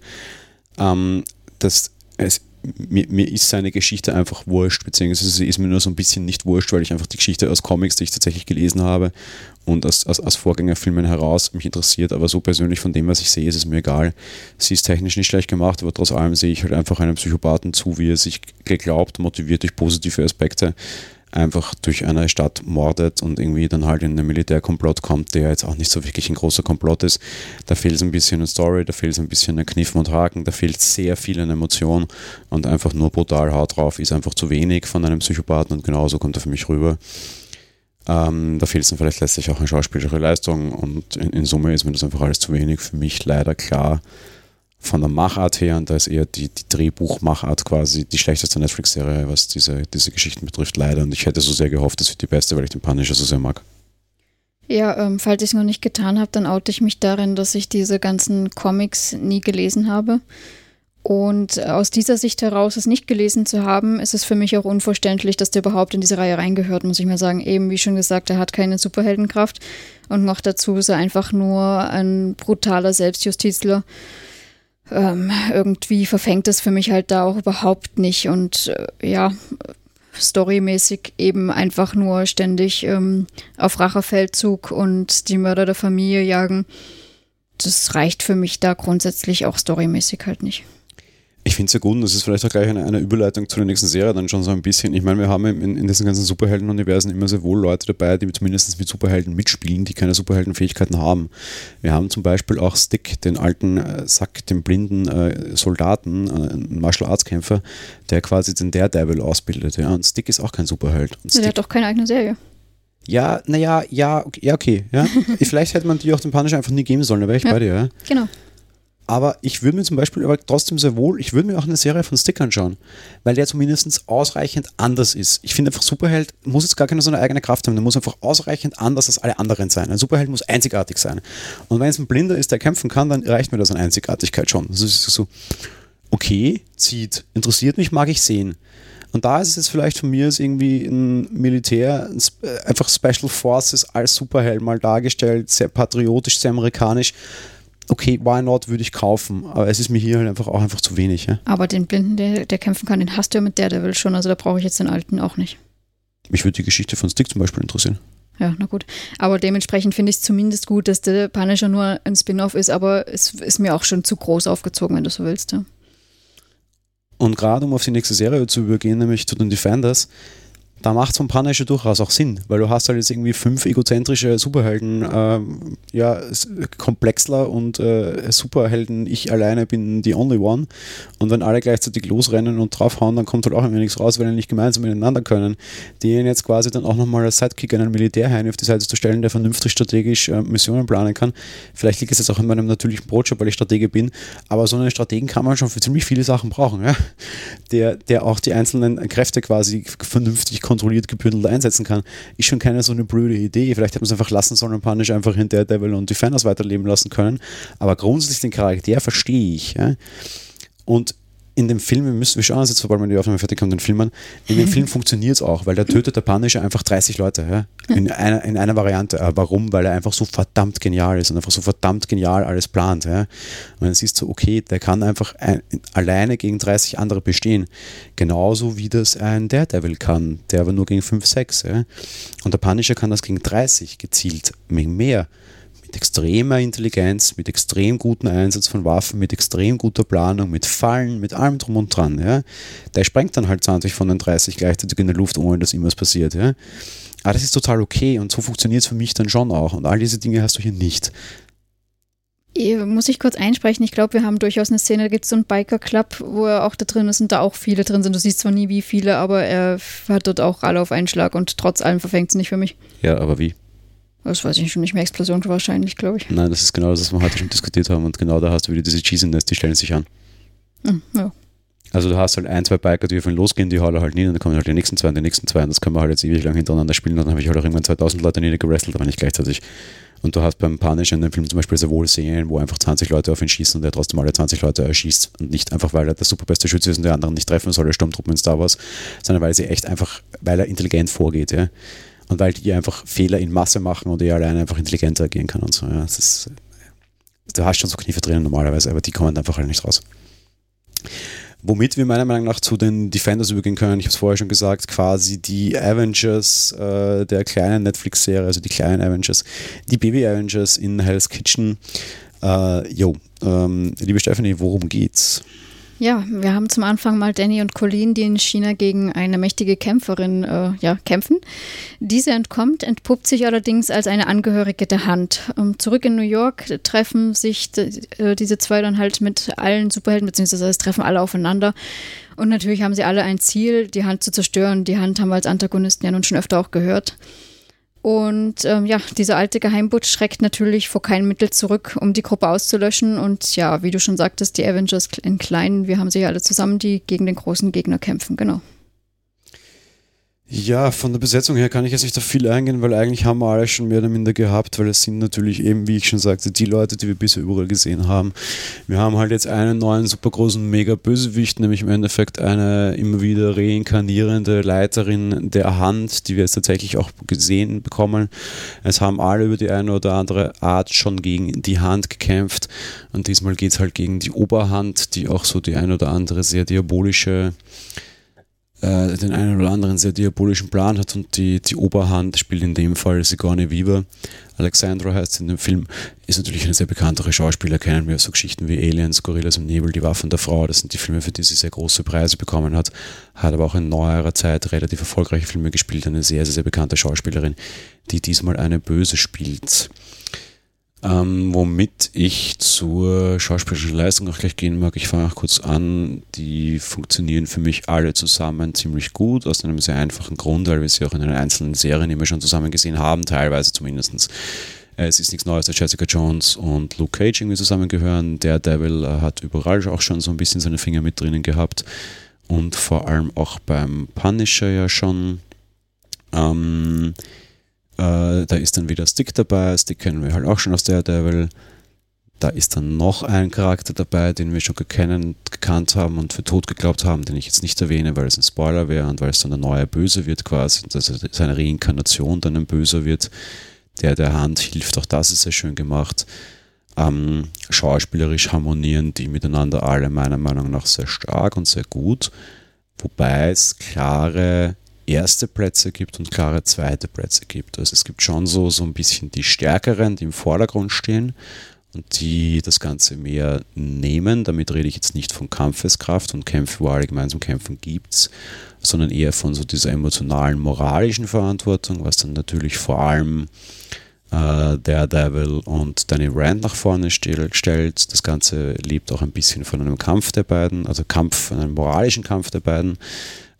Ähm, das, es, mir, mir, ist seine Geschichte einfach wurscht, beziehungsweise sie ist mir nur so ein bisschen nicht wurscht, weil ich einfach die Geschichte aus Comics, die ich tatsächlich gelesen habe und aus, aus, aus Vorgängerfilmen heraus mich interessiert, aber so persönlich von dem, was ich sehe, ist es mir egal. Sie ist technisch nicht schlecht gemacht, aber trotz allem sehe ich halt einfach einem Psychopathen zu, wie er sich geglaubt, motiviert durch positive Aspekte einfach durch eine Stadt mordet und irgendwie dann halt in einen Militärkomplott kommt, der jetzt auch nicht so wirklich ein großer Komplott ist. Da fehlt es ein bisschen eine Story, da fehlt es ein bisschen ein Kniff und Haken, da fehlt sehr viel an Emotion und einfach nur brutal hart drauf ist einfach zu wenig von einem Psychopathen und genauso kommt er für mich rüber. Ähm, da fehlt es dann vielleicht letztlich auch eine schauspielerische Leistung und in, in Summe ist mir das einfach alles zu wenig. Für mich leider klar von der Machart her, und da ist eher die, die Drehbuchmachart quasi die schlechteste Netflix-Serie, was diese, diese Geschichten betrifft, leider. Und ich hätte so sehr gehofft, das wird die beste, weil ich den Punisher so sehr mag. Ja, ähm, falls ich es noch nicht getan habe, dann oute ich mich darin, dass ich diese ganzen Comics nie gelesen habe. Und aus dieser Sicht heraus, es nicht gelesen zu haben, ist es für mich auch unverständlich, dass der überhaupt in diese Reihe reingehört, muss ich mal sagen. Eben, wie schon gesagt, er hat keine Superheldenkraft und noch dazu ist er einfach nur ein brutaler Selbstjustizler ähm, irgendwie verfängt es für mich halt da auch überhaupt nicht. Und äh, ja, storymäßig eben einfach nur ständig ähm, auf Rachefeldzug und die Mörder der Familie jagen. Das reicht für mich da grundsätzlich auch storymäßig halt nicht. Ich finde es ja gut, und das ist vielleicht auch gleich eine, eine, Überleitung zu der nächsten Serie dann schon so ein bisschen. Ich meine, wir haben in, in diesen ganzen Superhelden-Universen immer sehr wohl Leute dabei, die zumindest mit Superhelden mitspielen, die keine Superheldenfähigkeiten haben. Wir haben zum Beispiel auch Stick, den alten äh, Sack, den blinden äh, Soldaten, äh, Martial Arts Kämpfer, der quasi den Daredevil ausbildet. Ja? Und Stick ist auch kein Superheld. Und der hat doch keine eigene Serie. Ja, naja, ja, okay, ja, okay. Ja. Vielleicht hätte man die auch den Punisher einfach nie geben sollen, da wäre ich ja, bei dir. Ja? Genau. Aber ich würde mir zum Beispiel aber trotzdem sehr wohl, ich würde mir auch eine Serie von Stick anschauen, weil der zumindest ausreichend anders ist. Ich finde einfach, Superheld muss jetzt gar keine so eine eigene Kraft haben, der muss einfach ausreichend anders als alle anderen sein. Ein Superheld muss einzigartig sein. Und wenn es ein Blinder ist, der kämpfen kann, dann reicht mir das an Einzigartigkeit schon. Das ist so, okay, zieht, interessiert mich, mag ich sehen. Und da ist es jetzt vielleicht von mir ist irgendwie ein Militär, ein, einfach Special Forces als Superheld mal dargestellt, sehr patriotisch, sehr amerikanisch okay, why not, würde ich kaufen. Aber es ist mir hier halt einfach auch einfach zu wenig. Ja? Aber den Blinden, der, der kämpfen kann, den hast du ja mit der, der will schon. Also da brauche ich jetzt den Alten auch nicht. Mich würde die Geschichte von Stick zum Beispiel interessieren. Ja, na gut. Aber dementsprechend finde ich es zumindest gut, dass der Punisher nur ein Spin-off ist, aber es ist mir auch schon zu groß aufgezogen, wenn du so willst. Ja. Und gerade um auf die nächste Serie zu übergehen, nämlich zu den Defenders, da macht so ein Punisher durchaus auch Sinn, weil du hast halt jetzt irgendwie fünf egozentrische Superhelden, ähm, ja, Komplexler und äh, Superhelden, ich alleine bin die only one und wenn alle gleichzeitig losrennen und draufhauen, dann kommt halt auch immer nichts raus, weil die nicht gemeinsam miteinander können. Die jetzt quasi dann auch nochmal als Sidekick einen Militärheini auf die Seite zu stellen, der vernünftig strategisch äh, Missionen planen kann. Vielleicht liegt es jetzt auch in meinem natürlichen Brotjob, weil ich Stratege bin, aber so einen Strategen kann man schon für ziemlich viele Sachen brauchen, ja? der, der auch die einzelnen Kräfte quasi vernünftig kontrolliert gebündelt einsetzen kann, ist schon keine so eine blöde Idee. Vielleicht hätte man es einfach lassen sollen und Punish einfach in Daredevil und Defenders weiterleben lassen können. Aber grundsätzlich den Charakter verstehe ich. Ja? Und in dem Film, wir müssen, wir schauen uns jetzt, sobald wir die Aufnahme fertig haben, den Film an, in dem Film funktioniert es auch, weil da tötet der Punisher einfach 30 Leute, ja? in, einer, in einer Variante. Aber warum? Weil er einfach so verdammt genial ist und einfach so verdammt genial alles plant. Ja? Und dann siehst du, okay, der kann einfach ein, alleine gegen 30 andere bestehen. Genauso wie das ein Daredevil kann, der aber nur gegen 5, 6. Ja? Und der Punisher kann das gegen 30 gezielt, mehr mit extremer Intelligenz, mit extrem gutem Einsatz von Waffen, mit extrem guter Planung, mit Fallen, mit allem drum und dran. Ja. Der sprengt dann halt 20 von den 30 gleichzeitig in der Luft, ohne dass irgendwas passiert. Ja. Aber das ist total okay und so funktioniert es für mich dann schon auch. Und all diese Dinge hast du hier nicht. Muss ich kurz einsprechen? Ich glaube, wir haben durchaus eine Szene, da gibt es so einen Biker-Club, wo er auch da drin ist und da auch viele drin sind. Du siehst zwar nie wie viele, aber er hat dort auch alle auf einen Schlag und trotz allem verfängt es nicht für mich. Ja, aber wie? Das weiß ich schon nicht mehr. Explosion wahrscheinlich, glaube ich. Nein, das ist genau das, was wir heute schon diskutiert haben. Und genau da hast du wieder diese Cheesiness, die stellen sich an. Hm, ja. Also du hast halt ein, zwei Biker, die auf ihn losgehen, die hauen halt nie und dann kommen halt die nächsten zwei und die nächsten zwei und das können wir halt jetzt ewig lang hintereinander spielen und dann habe ich halt auch irgendwann 2000 Leute niedergerestelt, aber nicht gleichzeitig. Und du hast beim Punish in dem Film zum Beispiel sehr wohl Szenen, wo einfach 20 Leute auf ihn schießen und er trotzdem alle 20 Leute erschießt. Und nicht einfach, weil er der superbeste Schütze ist und der anderen nicht treffen soll, der Sturmtruppen in Star Wars, sondern weil sie echt einfach, weil er intelligent vorgeht. Ja und weil die einfach Fehler in Masse machen und er alleine einfach intelligenter agieren kann und so. Ja, das ist, du hast schon so Kniffe drinnen normalerweise, aber die kommen einfach halt nicht raus. Womit wir meiner Meinung nach zu den Defenders übergehen können, ich habe es vorher schon gesagt, quasi die Avengers äh, der kleinen Netflix-Serie, also die kleinen Avengers, die Baby-Avengers in Hell's Kitchen. Äh, jo, ähm, liebe Stephanie, worum geht's? Ja, wir haben zum Anfang mal Danny und Colleen, die in China gegen eine mächtige Kämpferin äh, ja, kämpfen. Diese entkommt, entpuppt sich allerdings als eine Angehörige der Hand. Ähm, zurück in New York treffen sich äh, diese zwei dann halt mit allen Superhelden, beziehungsweise es treffen alle aufeinander. Und natürlich haben sie alle ein Ziel, die Hand zu zerstören. Die Hand haben wir als Antagonisten ja nun schon öfter auch gehört. Und ähm, ja, dieser alte Geheimbutch schreckt natürlich vor keinem Mittel zurück, um die Gruppe auszulöschen. Und ja, wie du schon sagtest, die Avengers in kleinen, wir haben sie ja alle zusammen, die gegen den großen Gegner kämpfen, genau. Ja, von der Besetzung her kann ich jetzt nicht auf viel eingehen, weil eigentlich haben wir alle schon mehr oder minder gehabt, weil es sind natürlich eben, wie ich schon sagte, die Leute, die wir bisher überall gesehen haben. Wir haben halt jetzt einen neuen, super großen Mega-Bösewicht, nämlich im Endeffekt eine immer wieder reinkarnierende Leiterin der Hand, die wir jetzt tatsächlich auch gesehen bekommen. Es haben alle über die eine oder andere Art schon gegen die Hand gekämpft und diesmal geht es halt gegen die Oberhand, die auch so die eine oder andere sehr diabolische äh, den einen oder anderen sehr diabolischen Plan hat und die, die Oberhand spielt in dem Fall Sigourney Weaver. Alexandra heißt in dem Film, ist natürlich eine sehr bekanntere Schauspieler, kennen wir so Geschichten wie Aliens, Gorillas im Nebel, Die Waffen der Frau, das sind die Filme, für die sie sehr große Preise bekommen hat, hat aber auch in neuerer Zeit relativ erfolgreiche Filme gespielt, eine sehr, sehr, sehr bekannte Schauspielerin, die diesmal eine Böse spielt. Ähm, womit ich zur schauspielerischen Leistung auch gleich gehen mag. Ich fange auch kurz an. Die funktionieren für mich alle zusammen ziemlich gut, aus einem sehr einfachen Grund, weil wir sie auch in den einzelnen Serien immer schon zusammen gesehen haben, teilweise zumindest. Es ist nichts Neues, dass Jessica Jones und Luke Cage irgendwie zusammengehören. Der Devil äh, hat überall auch schon so ein bisschen seine Finger mit drinnen gehabt. Und vor allem auch beim Punisher ja schon. Ähm, äh, da ist dann wieder Stick dabei. Stick kennen wir halt auch schon aus Daredevil. Da ist dann noch ein Charakter dabei, den wir schon gekennen, gekannt haben und für tot geglaubt haben, den ich jetzt nicht erwähne, weil es ein Spoiler wäre und weil es dann der neue Böse wird quasi, also seine Reinkarnation dann ein Böser wird, der der Hand hilft. Auch das ist sehr schön gemacht. Ähm, schauspielerisch harmonieren die miteinander alle meiner Meinung nach sehr stark und sehr gut, wobei es klare erste Plätze gibt und klare zweite Plätze gibt. Also es gibt schon so, so ein bisschen die Stärkeren, die im Vordergrund stehen. und die das Ganze mehr nehmen. Damit rede ich jetzt nicht von Kampfeskraft und Kämpfe, wo alle gemeinsam kämpfen, gibt sondern eher von so dieser emotionalen, moralischen Verantwortung, was dann natürlich vor allem äh, Daredevil und Danny Rand nach vorne stellt. Das Ganze lebt auch ein bisschen von einem Kampf der beiden, also Kampf, einem moralischen Kampf der beiden.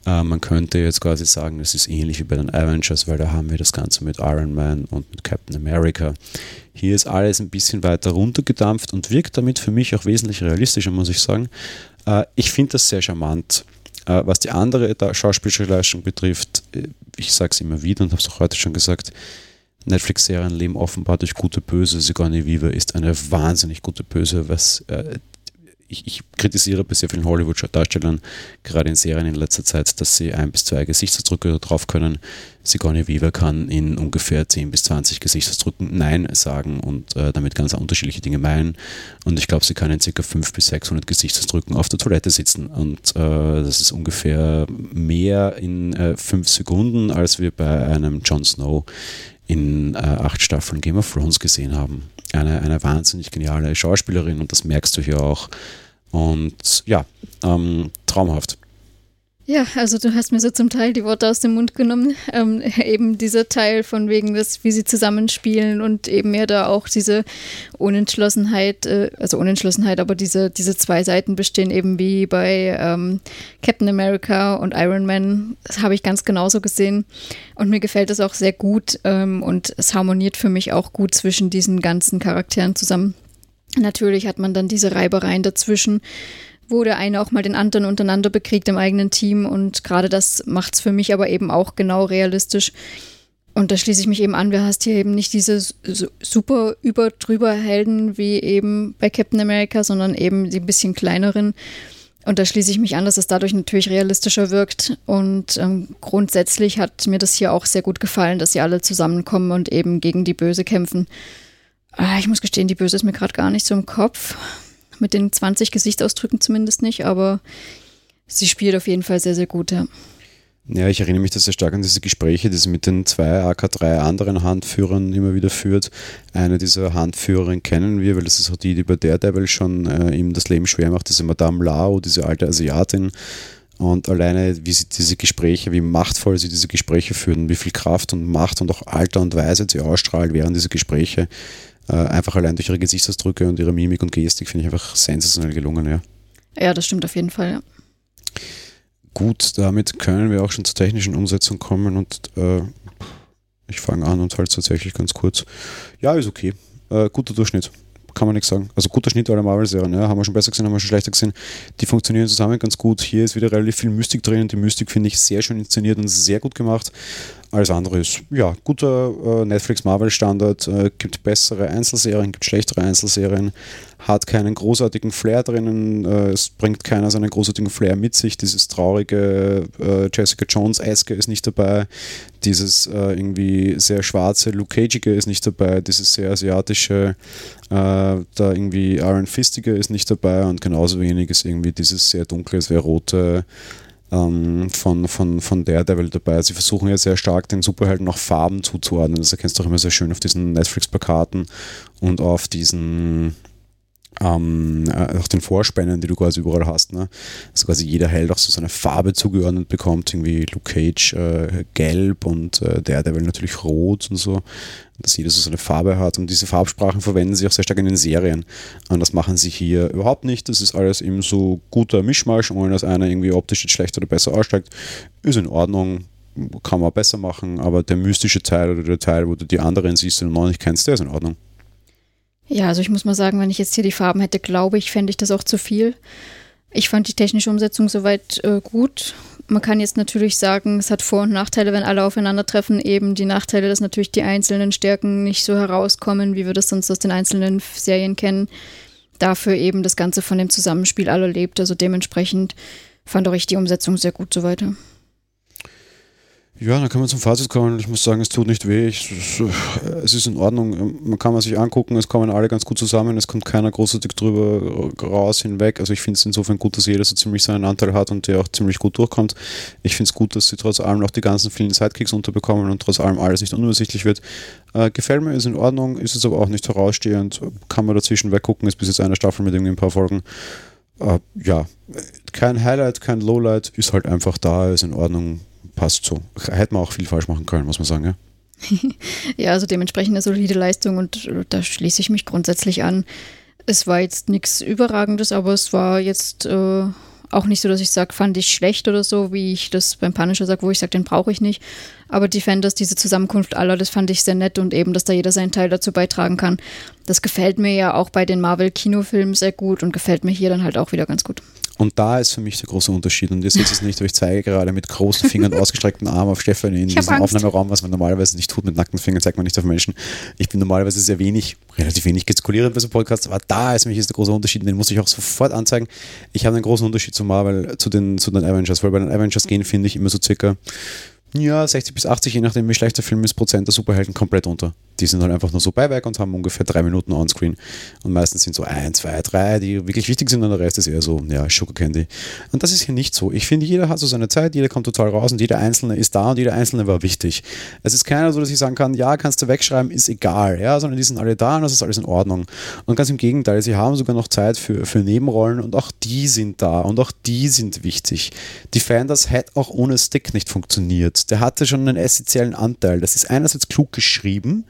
Äh, man könnte jetzt quasi sagen, es ist ähnlich wie bei den Avengers, weil da haben wir das Ganze mit Iron Man und mit Captain America. Hier ist alles ein bisschen weiter runtergedampft und wirkt damit für mich auch wesentlich realistischer, muss ich sagen. Äh, ich finde das sehr charmant. Äh, was die andere schauspielerische betrifft, äh, ich sage es immer wieder und habe es auch heute schon gesagt, Netflix-Serien leben offenbar durch gute Böse. Sigourney Weaver ist eine wahnsinnig gute Böse, was äh, ich, ich, kritisiere bei sehr vielen Hollywood-Darstellern, gerade in Serien in letzter Zeit, dass sie ein bis zwei Gesichtsausdrücke drauf können. Sigourney Weaver kann in ungefähr 10 bis 20 Gesichtsausdrücken Nein sagen und äh, damit ganz unterschiedliche Dinge meinen. Und ich glaube, sie kann in ca. 500 bis 600 Gesichtsausdrücken auf der Toilette sitzen. Und äh, das ist ungefähr mehr in äh, fünf Sekunden, als wir bei einem Jon Snow in äh, acht Staffeln Game of Thrones gesehen haben. Eine, eine wahnsinnig geniale Schauspielerin und das merkst du hier auch. Und ja, ähm, traumhaft. Ja, also du hast mir so zum Teil die Worte aus dem Mund genommen. Ähm, eben dieser Teil von wegen des, wie sie zusammenspielen und eben mehr da auch diese Unentschlossenheit, äh, also Unentschlossenheit, aber diese, diese zwei Seiten bestehen eben wie bei ähm, Captain America und Iron Man. Das habe ich ganz genauso gesehen. Und mir gefällt das auch sehr gut ähm, und es harmoniert für mich auch gut zwischen diesen ganzen Charakteren zusammen. Natürlich hat man dann diese Reibereien dazwischen wo der eine auch mal den anderen untereinander bekriegt im eigenen Team. Und gerade das macht es für mich aber eben auch genau realistisch. Und da schließe ich mich eben an, du hast hier eben nicht diese super über drüber Helden wie eben bei Captain America, sondern eben die ein bisschen kleineren. Und da schließe ich mich an, dass es dadurch natürlich realistischer wirkt. Und ähm, grundsätzlich hat mir das hier auch sehr gut gefallen, dass sie alle zusammenkommen und eben gegen die Böse kämpfen. Ah, ich muss gestehen, die Böse ist mir gerade gar nicht so im Kopf mit den 20 Gesichtsausdrücken zumindest nicht, aber sie spielt auf jeden Fall sehr, sehr gut, ja. Ja, ich erinnere mich da sehr stark an diese Gespräche, die sie mit den zwei AK3 anderen Handführern immer wieder führt. Eine dieser Handführerinnen kennen wir, weil das ist auch die, die bei Daredevil schon äh, ihm das Leben schwer macht, diese Madame Lao, diese alte Asiatin. Und alleine, wie sie diese Gespräche, wie machtvoll sie diese Gespräche führen, wie viel Kraft und Macht und auch Alter und Weise sie ausstrahlt während dieser Gespräche, einfach allein durch ihre Gesichtsausdrücke und ihre Mimik und Gestik finde ich einfach sensationell gelungen, ja. Ja, das stimmt auf jeden Fall, ja. Gut, damit können wir auch schon zur technischen Umsetzung kommen und äh, ich fange an und halte es tatsächlich ganz kurz. Ja, ist okay. Äh, guter Durchschnitt kann man nichts sagen. Also guter Schnitt aller Marvel-Serien, ja, haben wir schon besser gesehen, haben wir schon schlechter gesehen. Die funktionieren zusammen ganz gut. Hier ist wieder relativ viel Mystik drin und die Mystik finde ich sehr schön inszeniert und sehr gut gemacht. Alles andere ist, ja, guter äh, Netflix-Marvel-Standard, äh, gibt bessere Einzelserien, gibt schlechtere Einzelserien, hat keinen großartigen Flair drinnen, äh, es bringt keiner seinen großartigen Flair mit sich, dieses traurige äh, Jessica Jones-eske ist nicht dabei, dieses äh, irgendwie sehr schwarze Luke Cageige ist nicht dabei, dieses sehr asiatische, äh, da irgendwie Iron Fistige ist nicht dabei und genauso wenig ist irgendwie dieses sehr dunkle, sehr rote ähm, von, von, von Daredevil dabei. Sie versuchen ja sehr stark den Superhelden noch Farben zuzuordnen. Das erkennst du auch immer sehr schön auf diesen Netflix-Plakaten und auf diesen ähm, äh, auch den Vorspänen, die du quasi überall hast. Ne? Also quasi jeder Held auch so seine Farbe zugeordnet bekommt, irgendwie Luke Cage äh, gelb und äh, Daredevil natürlich rot und so, dass jeder so seine Farbe hat und diese Farbsprachen verwenden sie auch sehr stark in den Serien und das machen sie hier überhaupt nicht, das ist alles eben so guter Mischmasch, ohne dass einer irgendwie optisch jetzt schlechter oder besser aussteigt, ist in Ordnung, kann man besser machen, aber der mystische Teil oder der Teil, wo du die anderen siehst und noch nicht kennst, der ist in Ordnung. Ja, also ich muss mal sagen, wenn ich jetzt hier die Farben hätte, glaube ich, fände ich das auch zu viel. Ich fand die technische Umsetzung soweit äh, gut. Man kann jetzt natürlich sagen, es hat Vor- und Nachteile, wenn alle aufeinandertreffen. Eben die Nachteile, dass natürlich die einzelnen Stärken nicht so herauskommen, wie wir das sonst aus den einzelnen Serien kennen. Dafür eben das Ganze von dem Zusammenspiel aller lebt. Also dementsprechend fand auch ich die Umsetzung sehr gut so weiter. Ja, dann kann man zum Fazit kommen. Ich muss sagen, es tut nicht weh. Ich, es ist in Ordnung. Man kann man sich angucken, es kommen alle ganz gut zusammen. Es kommt keiner großartig drüber raus hinweg. Also ich finde es insofern gut, dass jeder so ziemlich seinen Anteil hat und der auch ziemlich gut durchkommt. Ich finde es gut, dass sie trotz allem noch die ganzen vielen Sidekicks unterbekommen und trotz allem alles nicht unübersichtlich wird. Äh, gefällt mir, ist in Ordnung, ist es aber auch nicht herausstehend. Kann man dazwischen weggucken, ist bis jetzt eine Staffel mit irgendwie ein paar Folgen. Äh, ja, kein Highlight, kein Lowlight, ist halt einfach da, ist in Ordnung passt so. Hätte man auch viel falsch machen können, muss man sagen, ja. ja, also dementsprechend eine solide Leistung und äh, da schließe ich mich grundsätzlich an. Es war jetzt nichts Überragendes, aber es war jetzt äh, auch nicht so, dass ich sage, fand ich schlecht oder so, wie ich das beim Punisher sage, wo ich sage, den brauche ich nicht. Aber Defenders, diese Zusammenkunft aller, das fand ich sehr nett und eben, dass da jeder seinen Teil dazu beitragen kann. Das gefällt mir ja auch bei den Marvel-Kinofilmen sehr gut und gefällt mir hier dann halt auch wieder ganz gut. Und da ist für mich der große Unterschied. Und ihr seht es nicht, aber ich zeige gerade mit großen Fingern und ausgestreckten Armen auf Stefanie in diesem Aufnahmeraum, was man normalerweise nicht tut. Mit nackten Fingern zeigt man nicht auf Menschen. Ich bin normalerweise sehr wenig, relativ wenig gestikulierend bei so Podcasts, aber da ist für mich ist der große Unterschied. Den muss ich auch sofort anzeigen. Ich habe einen großen Unterschied zu Marvel, zu den, zu den Avengers, weil bei den Avengers gehen, finde ich, immer so circa ja, 60 bis 80, je nachdem wie schlecht der Film ist, Prozent der Superhelden komplett unter. Die sind halt einfach nur so Beiwerk und haben ungefähr drei Minuten Onscreen. Und meistens sind so ein, zwei, drei, die wirklich wichtig sind und der Rest ist eher so, ja, Sugar Candy. Und das ist hier nicht so. Ich finde, jeder hat so seine Zeit, jeder kommt total raus und jeder Einzelne ist da und jeder Einzelne war wichtig. Es ist keiner so, dass ich sagen kann, ja, kannst du wegschreiben, ist egal, ja, sondern die sind alle da und das ist alles in Ordnung. Und ganz im Gegenteil, sie haben sogar noch Zeit für, für Nebenrollen und auch die sind da und auch die sind wichtig. Defenders hätte auch ohne Stick nicht funktioniert. Der hatte schon einen essentiellen Anteil. Das ist einerseits klug geschrieben,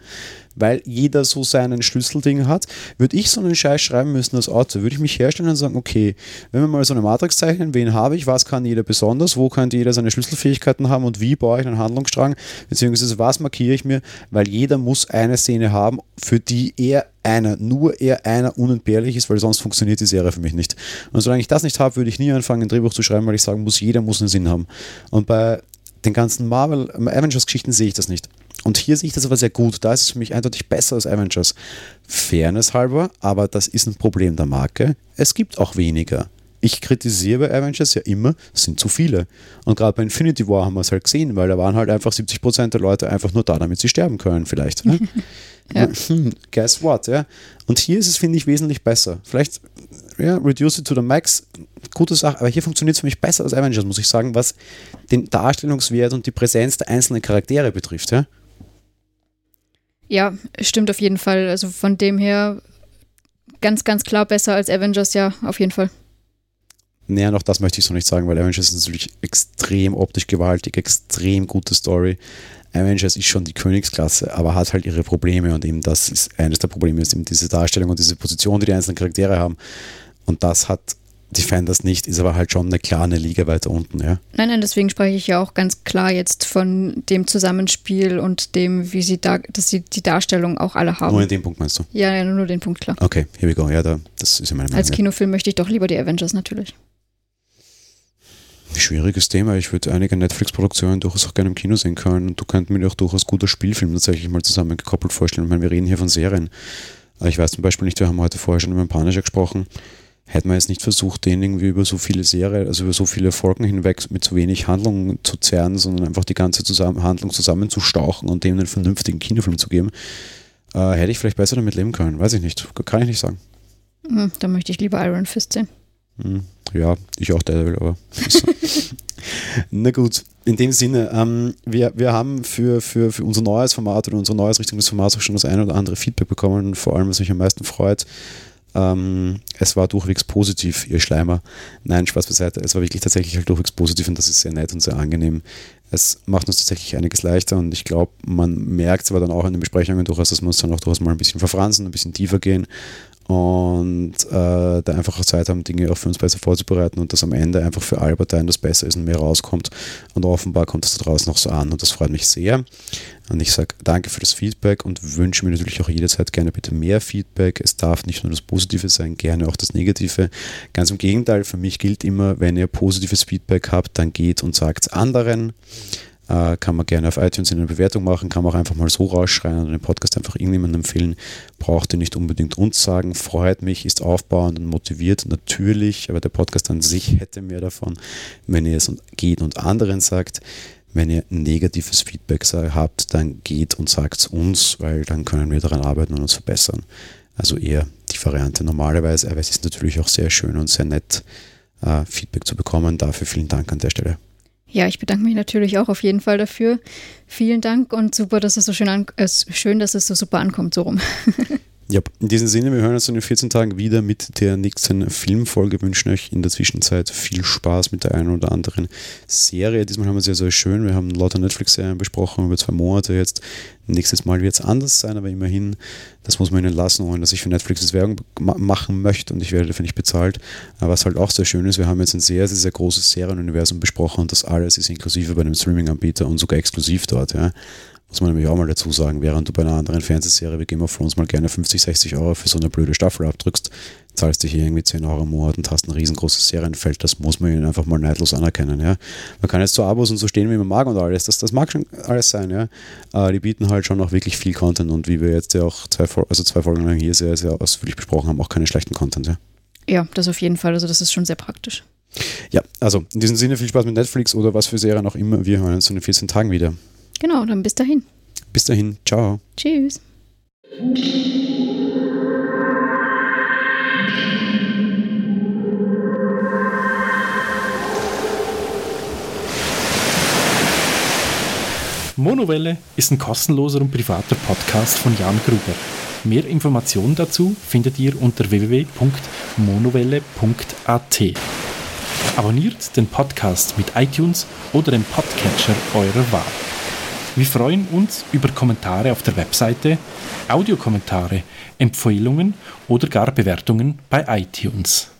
weil jeder so seinen Schlüsselding hat, würde ich so einen Scheiß schreiben müssen als Autor, würde ich mich herstellen und sagen, okay, wenn wir mal so eine Matrix zeichnen, wen habe ich, was kann jeder besonders, wo könnte jeder seine Schlüsselfähigkeiten haben und wie baue ich einen Handlungsstrang, beziehungsweise was markiere ich mir, weil jeder muss eine Szene haben, für die er einer, nur er einer unentbehrlich ist, weil sonst funktioniert die Serie für mich nicht. Und solange ich das nicht habe, würde ich nie anfangen, ein Drehbuch zu schreiben, weil ich sagen muss, jeder muss einen Sinn haben. Und bei den ganzen Marvel Avengers-Geschichten sehe ich das nicht. Und hier sehe ich das aber sehr gut. Da ist es für mich eindeutig besser als Avengers. Fairness halber, aber das ist ein Problem der Marke. Es gibt auch weniger. Ich kritisiere bei Avengers ja immer, es sind zu viele. Und gerade bei Infinity War haben wir es halt gesehen, weil da waren halt einfach 70% der Leute einfach nur da, damit sie sterben können, vielleicht. Ne? ja. Hm, guess what, ja. Und hier ist es, finde ich, wesentlich besser. Vielleicht, ja, reduce it to the max, gute Sache, aber hier funktioniert es für mich besser als Avengers, muss ich sagen, was den Darstellungswert und die Präsenz der einzelnen Charaktere betrifft, ja. Ja, stimmt auf jeden Fall. Also von dem her ganz, ganz klar besser als Avengers, ja, auf jeden Fall. Naja, noch das möchte ich so nicht sagen, weil Avengers ist natürlich extrem optisch gewaltig, extrem gute Story. Avengers ist schon die Königsklasse, aber hat halt ihre Probleme und eben das ist eines der Probleme, ist eben diese Darstellung und diese Position, die die einzelnen Charaktere haben. Und das hat Defenders nicht, ist aber halt schon eine kleine Liga weiter unten, ja. Nein, nein, deswegen spreche ich ja auch ganz klar jetzt von dem Zusammenspiel und dem, wie sie da, dass sie die Darstellung auch alle haben. Nur in dem Punkt meinst du? Ja, ja nur den Punkt, klar. Okay, here we go. Ja, da, das ist ja meine Meinung. Als Kinofilm möchte ich doch lieber die Avengers natürlich. Schwieriges Thema. Ich würde einige Netflix-Produktionen durchaus auch gerne im Kino sehen können und du könntest mir auch durchaus guter Spielfilm tatsächlich mal zusammengekoppelt vorstellen. Ich meine, wir reden hier von Serien. Ich weiß zum Beispiel nicht, wir haben heute vorher schon über den Punisher gesprochen hätte man jetzt nicht versucht, den irgendwie über so viele Serien, also über so viele Folgen hinweg mit so wenig Handlung zu zerren, sondern einfach die ganze zusammen Handlung zusammenzustauchen und dem einen vernünftigen Kinofilm zu geben, äh, hätte ich vielleicht besser damit leben können. Weiß ich nicht. Kann ich nicht sagen. Hm, da möchte ich lieber Iron Fist sehen. Hm, ja, ich auch Daredevil, aber. Na gut, in dem Sinne, ähm, wir, wir haben für, für, für unser neues Format oder unsere neues Richtung des Formats auch schon das ein oder andere Feedback bekommen. Vor allem, was mich am meisten freut, ähm, es war durchwegs positiv, ihr Schleimer. Nein, Spaß beiseite. Es war wirklich tatsächlich halt durchwegs positiv und das ist sehr nett und sehr angenehm. Es macht uns tatsächlich einiges leichter und ich glaube, man merkt aber dann auch in den Besprechungen durchaus, dass wir uns dann auch durchaus mal ein bisschen verfransen, ein bisschen tiefer gehen und äh, da einfach auch Zeit haben, Dinge auch für uns besser vorzubereiten und dass am Ende einfach für alle Parteien das besser ist und mehr rauskommt. Und offenbar kommt das da draußen noch so an und das freut mich sehr. Und ich sage danke für das Feedback und wünsche mir natürlich auch jederzeit gerne bitte mehr Feedback. Es darf nicht nur das Positive sein, gerne auch das Negative. Ganz im Gegenteil, für mich gilt immer, wenn ihr positives Feedback habt, dann geht und sagt es anderen. Äh, kann man gerne auf iTunes in eine Bewertung machen, kann man auch einfach mal so rausschreien und den Podcast einfach irgendjemandem empfehlen. Braucht ihr nicht unbedingt uns sagen. Freut mich, ist aufbauend und motiviert, natürlich, aber der Podcast an sich hätte mehr davon, wenn ihr es geht und anderen sagt. Wenn ihr negatives Feedback habt, dann geht und sagt es uns, weil dann können wir daran arbeiten und uns verbessern. Also eher die Variante normalerweise, aber es ist natürlich auch sehr schön und sehr nett, äh, Feedback zu bekommen. Dafür vielen Dank an der Stelle. Ja, ich bedanke mich natürlich auch auf jeden Fall dafür. Vielen Dank und super, dass es so schön, an, äh, schön dass es so super ankommt, so rum. Ja, in diesem Sinne, wir hören uns in den 14 Tagen wieder mit der nächsten Filmfolge. Wünschen euch in der Zwischenzeit viel Spaß mit der einen oder anderen Serie. Diesmal haben wir ja sehr schön. Wir haben lauter Netflix-Serien besprochen über zwei Monate jetzt. Nächstes Mal wird es anders sein, aber immerhin, das muss man ihnen lassen, ohne dass ich für Netflix das Werbung machen möchte und ich werde dafür nicht bezahlt. Aber was halt auch sehr schön ist, wir haben jetzt ein sehr, sehr, sehr großes Serienuniversum besprochen und das alles ist inklusive bei einem Streaming-Anbieter und sogar exklusiv dort. Ja. Muss man nämlich auch mal dazu sagen, während du bei einer anderen Fernsehserie wie Game of Thrones mal gerne 50, 60 Euro für so eine blöde Staffel abdrückst, zahlst du hier irgendwie 10 Euro im Monat und hast ein riesengroßes Serienfeld. Das muss man ihnen einfach mal neidlos anerkennen. Ja. Man kann jetzt so Abos und so stehen, wie man mag und alles. Das, das mag schon alles sein. Ja. Aber die bieten halt schon auch wirklich viel Content und wie wir jetzt ja auch zwei, also zwei Folgen lang hier sehr, sehr ausführlich besprochen haben, auch keine schlechten Content. Ja. ja, das auf jeden Fall. Also das ist schon sehr praktisch. Ja, also in diesem Sinne viel Spaß mit Netflix oder was für Serien auch immer. Wir hören uns in 14 Tagen wieder. Genau, dann bis dahin. Bis dahin, ciao. Tschüss. Monowelle ist ein kostenloser und privater Podcast von Jan Gruber. Mehr Informationen dazu findet ihr unter www.monowelle.at. Abonniert den Podcast mit iTunes oder dem Podcatcher eurer Wahl. Wir freuen uns über Kommentare auf der Webseite, Audiokommentare, Empfehlungen oder gar Bewertungen bei iTunes.